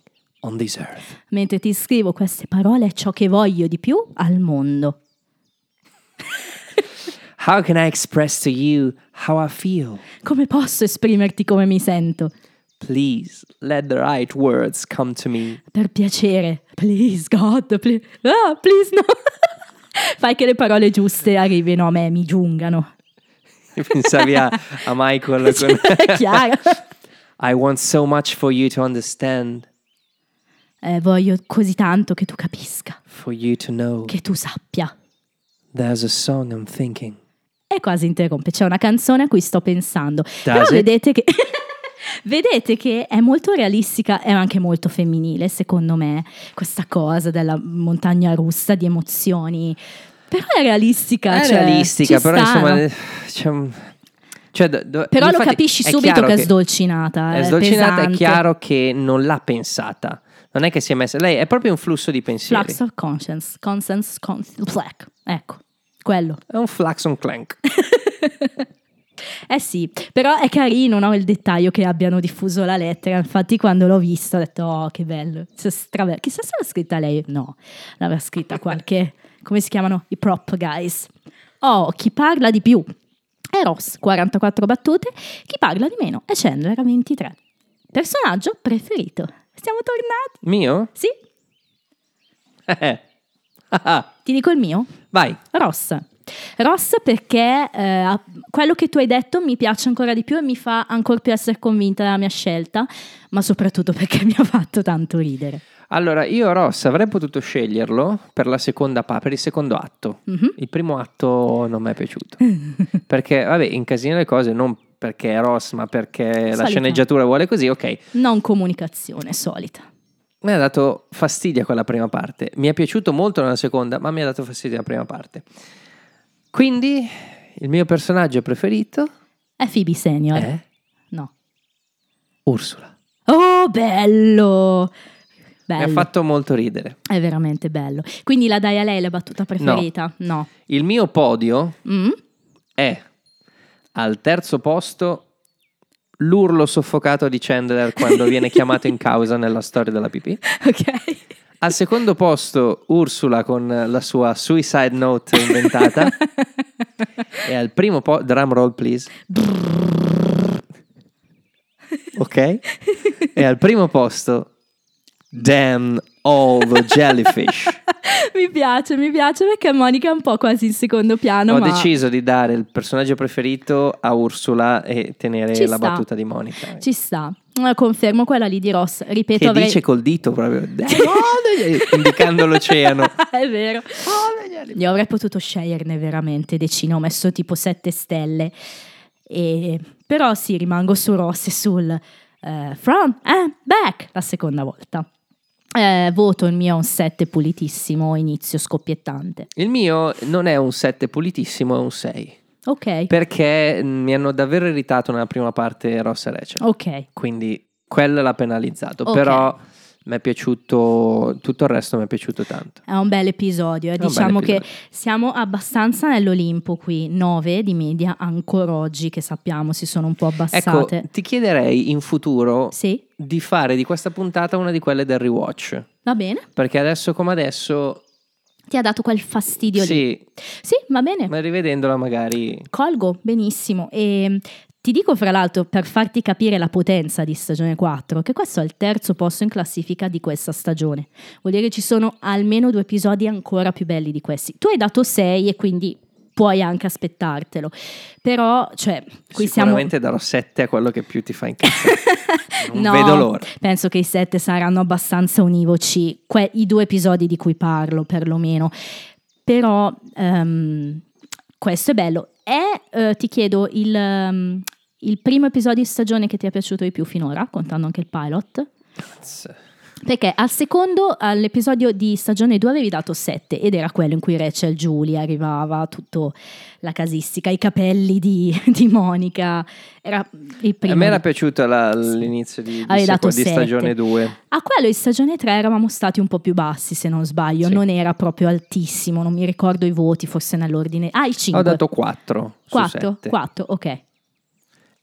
on this earth. Mentre ti scrivo queste parole è ciò che voglio di più al mondo. How can I express to you how I feel? Come posso esprimerti come mi sento? Please let the right words come to me. Per piacere. Please, God, please. Ah, please no. Fai che le parole giuste arrivino a me, mi giungano. Pensavi a, a Michael con... È chiaro. I want so much for you to understand, Eh, voglio così tanto che tu capisca, for you to know. che tu sappia. There's a song I'm thinking. E quasi interrompe. C'è una canzone a cui sto pensando. Però it? vedete che. Vedete che è molto realistica e anche molto femminile, secondo me, questa cosa della montagna russa di emozioni. Però è realistica. È cioè, realistica, però sta, insomma... no? Eh, cioè, do- Però lo capisci è subito chiaro che è sdolcinata. È sdolcinata, è pesante. chiaro che non l'ha pensata. Non è che si è messa... Lei è proprio un flusso di pensieri. Flux of conscience. Conscience. Con- flack. Ecco, quello. È un flax on clank. Eh sì, però è carino no, il dettaglio che abbiano diffuso la lettera. Infatti, quando l'ho vista, ho detto: Oh, che bello. Chissà se l'ha scritta lei. No, l'aveva scritta qualche. come si chiamano? I prop guys. Oh, chi parla di più è Ross, 44 battute. Chi parla di meno è Chandler, a 23. Personaggio preferito. Siamo tornati. Mio? Sì, ti dico il mio. Vai. Ross. Ross perché eh, quello che tu hai detto mi piace ancora di più e mi fa ancora più essere convinta della mia scelta, ma soprattutto perché mi ha fatto tanto ridere. Allora, io Ross avrei potuto sceglierlo per la seconda pa- per il secondo atto. Mhm. Il primo atto non mi è piaciuto. perché, vabbè, incasina le cose non perché è Ross, ma perché la Solita. sceneggiatura vuole così, ok. Non comunicazione solita. Mi ha dato fastidio quella prima parte. Mi è piaciuto molto nella seconda, ma mi ha dato fastidio la prima parte. Quindi, il mio personaggio preferito È Phoebe Senior. è No. Ursula. Oh, bello! Mi ha Bello. fatto molto ridere. È veramente bello. Quindi la dai a lei la battuta preferita? No. Il mio podio Mm? è al terzo posto l'urlo soffocato di Chandler quando viene chiamato in causa nella storia della pipì. Ok. Al secondo posto Ursula con la sua suicide note inventata. e al primo posto, drum roll please. ok? E al primo posto, damn all the jellyfish. mi piace, mi piace perché Monica è un po' quasi in secondo piano. Ho ma... deciso di dare il personaggio preferito a Ursula e tenere Ci la sta. battuta di Monica. Ci sta. Confermo quella lì di Ross. Ripeto, Che avrei... dice col dito proprio, indicando l'oceano. è vero. Io avrei potuto sceglierne veramente decine, ho messo tipo sette stelle. E... Però sì, rimango su Ross e sul eh, From and Back la seconda volta. Eh, voto il mio a un 7 pulitissimo, inizio scoppiettante. Il mio non è un 7 pulitissimo, è un 6. Ok, Perché mm, mi hanno davvero irritato nella prima parte Ross e Rachel. ok. Quindi quello l'ha penalizzato. Ok. Però mi è piaciuto, tutto il resto mi è piaciuto tanto. È un bel episodio. eh. Diciamo bel che episodio. siamo abbastanza nell'Olimpo qui. 9 di media ancora oggi, che sappiamo si sono un po' Ecco, abbassate. ti chiederei in futuro Sì, di fare di questa puntata una di quelle del rewatch. va bene. Perché adesso come adesso, Ti ha dato quel fastidio lì. sì, Sì, va bene. ma rivedendola magari... Colgo benissimo. E ti dico, fra l'altro, per farti capire la potenza di stagione 4, che questo è il terzo posto in classifica di questa stagione. Vuol dire che ci sono almeno due episodi ancora più belli di questi. Tu hai dato 6 e quindi puoi anche aspettartelo. Però, cioè, qui siamo... Sicuramente darò 7 a quello che più ti fa incazzare. No, vedo l'ora. Penso che i sette saranno abbastanza univoci, que- i due episodi di cui parlo perlomeno. Però ehm, questo è bello. È, eh, ti chiedo, il, ehm, il primo episodio di stagione che ti è piaciuto di più finora, contando anche il pilot? Perché al secondo, all'episodio di stagione 2 avevi dato 7 ed era quello in cui Rachel Julie arrivava, tutto la casistica, i capelli di, di Monica. Era il primo. A me era piaciuto la- l'inizio di, di, seco- di stagione 2. A quello di stagione 3 eravamo stati un po' più bassi, se non sbaglio. Sì. Non era proprio altissimo, non mi ricordo i voti, forse nell'ordine. Ah, il 5. Ho dato 4 su 4, 7. 4, ok.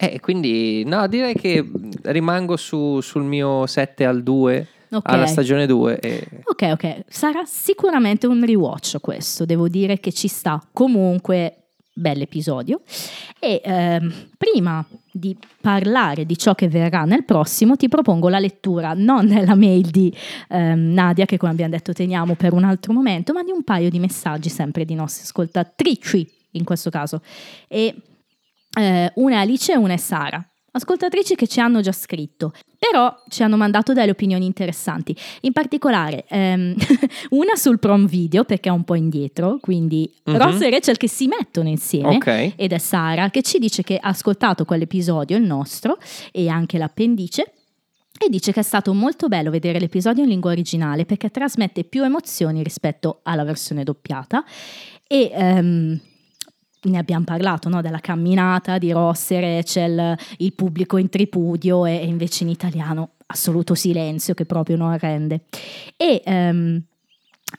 Eh, quindi no, direi che rimango su- sul mio 7 al 2 Ok. alla stagione 2 e Ok, ok. Sarà sicuramente un rewatch questo, devo dire che ci sta. Comunque, bell'episodio. E ehm, prima di parlare di ciò che verrà nel prossimo, ti propongo la lettura non della mail di ehm, Nadia, che come abbiamo detto teniamo per un altro momento, ma di un paio di messaggi sempre di nostre ascoltatrici in questo caso. E eh, una è Alice e una è Sara. Ascoltatrici che ci hanno già scritto, però ci hanno mandato delle opinioni interessanti. In particolare, ehm, una sul prom video, perché è un po' indietro, quindi Mhm. Ross e Rachel che si mettono insieme, Ok. ed è Sara che ci dice che ha ascoltato quell'episodio, il nostro, e anche l'appendice. E dice che è stato molto bello vedere l'episodio in lingua originale perché trasmette più emozioni rispetto alla versione doppiata. E ehm, ne abbiamo parlato no? della camminata di Ross e Rachel, il pubblico in tripudio e, e invece in italiano assoluto silenzio che proprio non rende. E ehm,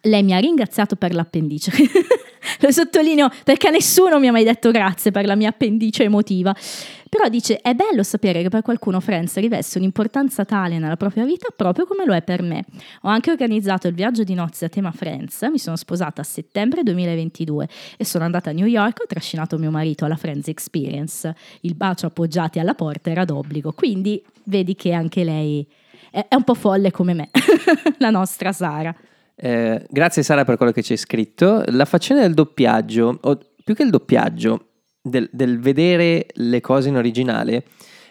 lei mi ha ringraziato per l'appendice. Lo sottolineo perché nessuno mi ha mai detto grazie per la mia appendice emotiva. Però dice: È bello sapere che per qualcuno Friends riveste un'importanza tale nella propria vita proprio come lo è per me. Ho anche organizzato il viaggio di nozze a tema Friends. Mi sono sposata a settembre 2022 e sono andata a New York. Ho trascinato mio marito alla Friends Experience. Il bacio appoggiati alla porta era d'obbligo. Quindi vedi che anche lei è, è un po' folle come me, la nostra Sara. Eh, grazie Sara per quello che ci hai scritto. La faccenda del doppiaggio, o più che il doppiaggio, del, del vedere le cose in originale,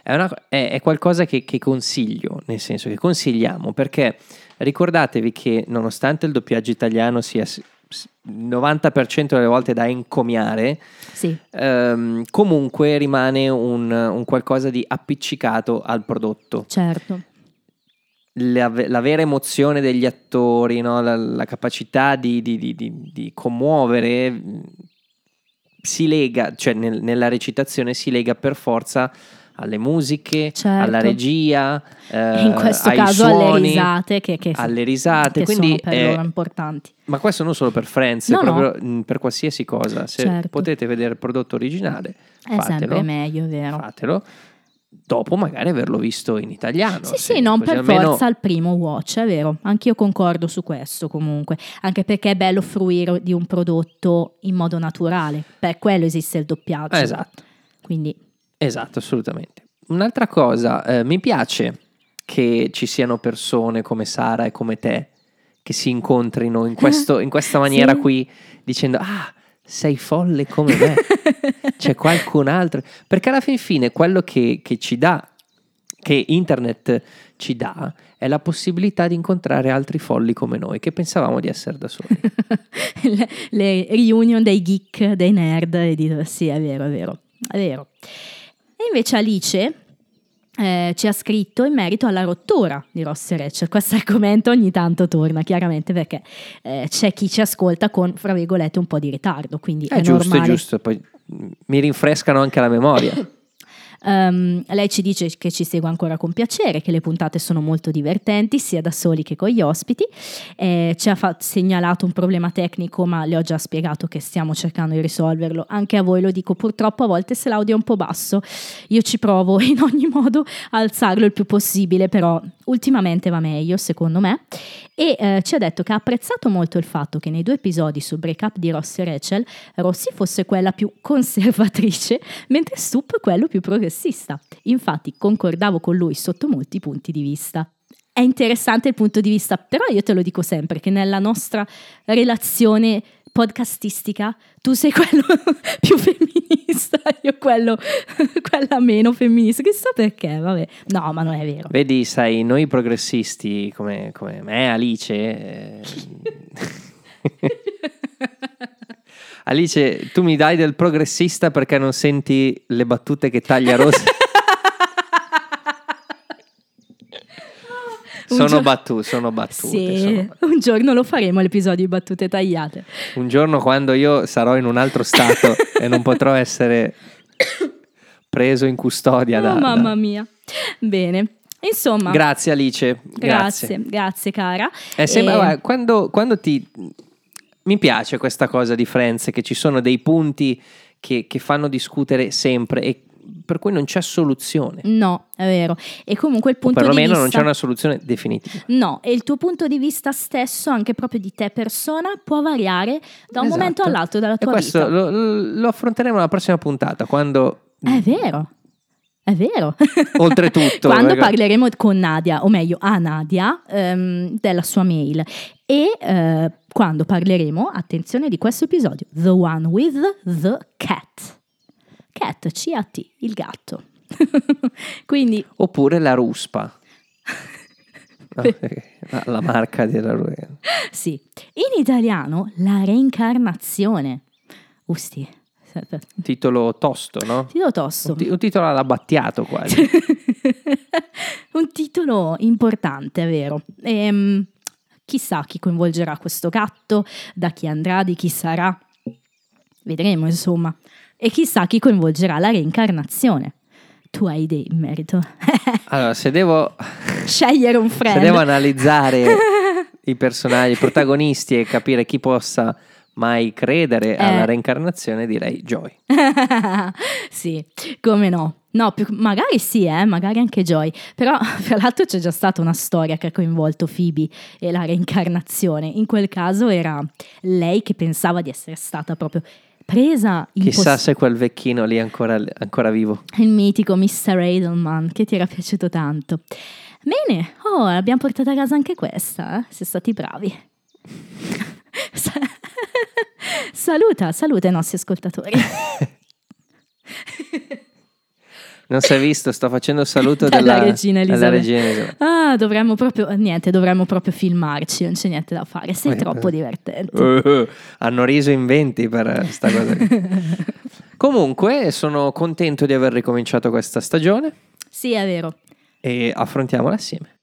è, una- è- è qualcosa che, che consiglio, nel senso che consigliamo, perché ricordatevi che nonostante il doppiaggio italiano sia s- s- 90% delle volte da encomiare, Sì. ehm, comunque rimane un, un qualcosa di appiccicato al prodotto Certo, la, la vera emozione degli attori, no? la, la capacità di, di- di- di- di commuovere si lega, cioè nel- nella recitazione si lega per forza alle musiche, Certo. alla regia, eh, in questo ai caso alle suoni, risate che, che- alle risate. che Quindi sono loro importanti. ma questo non solo per Friends, No, no. proprio mh, per qualsiasi cosa. Se Certo. potete vedere il prodotto originale, È fatelo, sempre meglio, vero. fatelo. Dopo magari averlo visto in italiano. Sì, sì, non per almeno- forza al primo watch, è vero. Anch'io concordo su questo comunque, anche perché è bello fruire di un prodotto in modo naturale. Per quello esiste il doppiaggio. Esatto. Quindi Esatto, assolutamente. Un'altra cosa, eh, mi piace che ci siano persone come Sara e come te che si incontrino in, questo- in questa maniera Sì. qui dicendo ah, sei folle come me, c'è qualcun altro. Perché alla fin fine quello che, che ci dà, che internet ci dà, è la possibilità di incontrare altri folli come noi, che pensavamo di essere da soli. le, le reunion dei geek, dei nerd, e di sì, è vero, è vero, è vero. E invece Alice eh, ci ha scritto in merito alla rottura di Ross e Rachel. Questo argomento ogni tanto torna, chiaramente, perché eh, c'è chi ci ascolta con, fra virgolette, un po' di ritardo, quindi è, È giusto, è normale. giusto. Poi mi rinfrescano anche la memoria. Ehm, lei ci dice che ci segue ancora con piacere, che le puntate sono molto divertenti, sia da soli che con gli ospiti. Eh, ci ha fa- segnalato un problema tecnico, ma le ho già spiegato che stiamo cercando di risolverlo. Anche a voi lo dico, purtroppo a volte se l'audio è un po' basso, io ci provo in ogni modo a alzarlo il più possibile, però ultimamente va meglio, secondo me. E eh, ci ha detto che ha apprezzato molto il fatto che nei due episodi sul break-up di Ross e Rachel, Rossi fosse quella più conservatrice, mentre Stup quello più progressista. Infatti concordavo con lui sotto molti punti di vista. È interessante il punto di vista, però io te lo dico sempre che nella nostra relazione podcastistica tu sei quello più femminista, io quello quella meno femminista. Chissà perché, vabbè. No, ma non è vero. Vedi, sai, noi progressisti come, come me, Alice. eh, Alice, tu mi dai del progressista perché non senti le battute che taglia Rosa? Sono, gio- battu- sono battute. Sì, sono battute. un giorno lo faremo l'episodio di battute tagliate. Un giorno quando io sarò in un altro stato e non potrò essere preso in custodia Oh, da... mamma da- mia. Bene. Insomma, Grazie Alice, grazie. grazie, grazie cara. È sempre- E- quando, quando ti... Mi piace questa cosa di Friends, che ci sono dei punti che, che fanno discutere sempre e per cui non c'è soluzione. No, è vero. E comunque il O punto di perlomeno vista... non c'è una soluzione definitiva. No, e il tuo punto di vista stesso, anche proprio di te persona, può variare da un Esatto. momento all'altro della E tua questo vita. lo, lo affronteremo nella prossima puntata, quando... È vero. È vero. Oltretutto, Quando perché- parleremo con Nadia, o meglio a Nadia, ehm, della sua mail. E eh, quando parleremo, attenzione di questo episodio, The One with the Cat. Cat, C-A-T, il gatto. Quindi, Oppure la ruspa. La, marca della ruspa. sì. In italiano, la reincarnazione. Usti. Titolo tosto, no? Titolo tosto. Un, ti- un titolo alla Battiato quasi. un titolo importante, è vero. Ehm, chissà chi coinvolgerà questo gatto, da chi andrà, di chi sarà. Vedremo, insomma. E chissà chi coinvolgerà la reincarnazione. Tu hai idee in merito. Allora, se devo, Scegliere un se friend. devo analizzare i personaggi, i protagonisti e capire chi possa mai credere Eh. alla reincarnazione, direi Joy. sì, come no. No, più- magari sì, eh, magari anche Joy. Però, fra l'altro, c'è già stata una storia che ha coinvolto Phoebe e la reincarnazione. In quel caso era lei che pensava di essere stata proprio presa Chissà poss- se quel vecchino lì è ancora, ancora vivo. il mitico Mr. Edelman che ti era piaciuto tanto. Bene, oh, l'abbiamo portata a casa anche questa, eh? Siete stati bravi. Sa- saluta, saluta i nostri ascoltatori. Non si è visto, sto facendo il saluto Dalla della regina Elisabetta. regina Elisabetta. Ah, dovremmo proprio, niente, dovremmo proprio filmarci, non c'è niente da fare, sei Eh, troppo eh. divertente. Eh, hanno riso in 20 per sta cosa. qui. Comunque, sono contento di aver ricominciato questa stagione Sì, è vero. e affrontiamola assieme.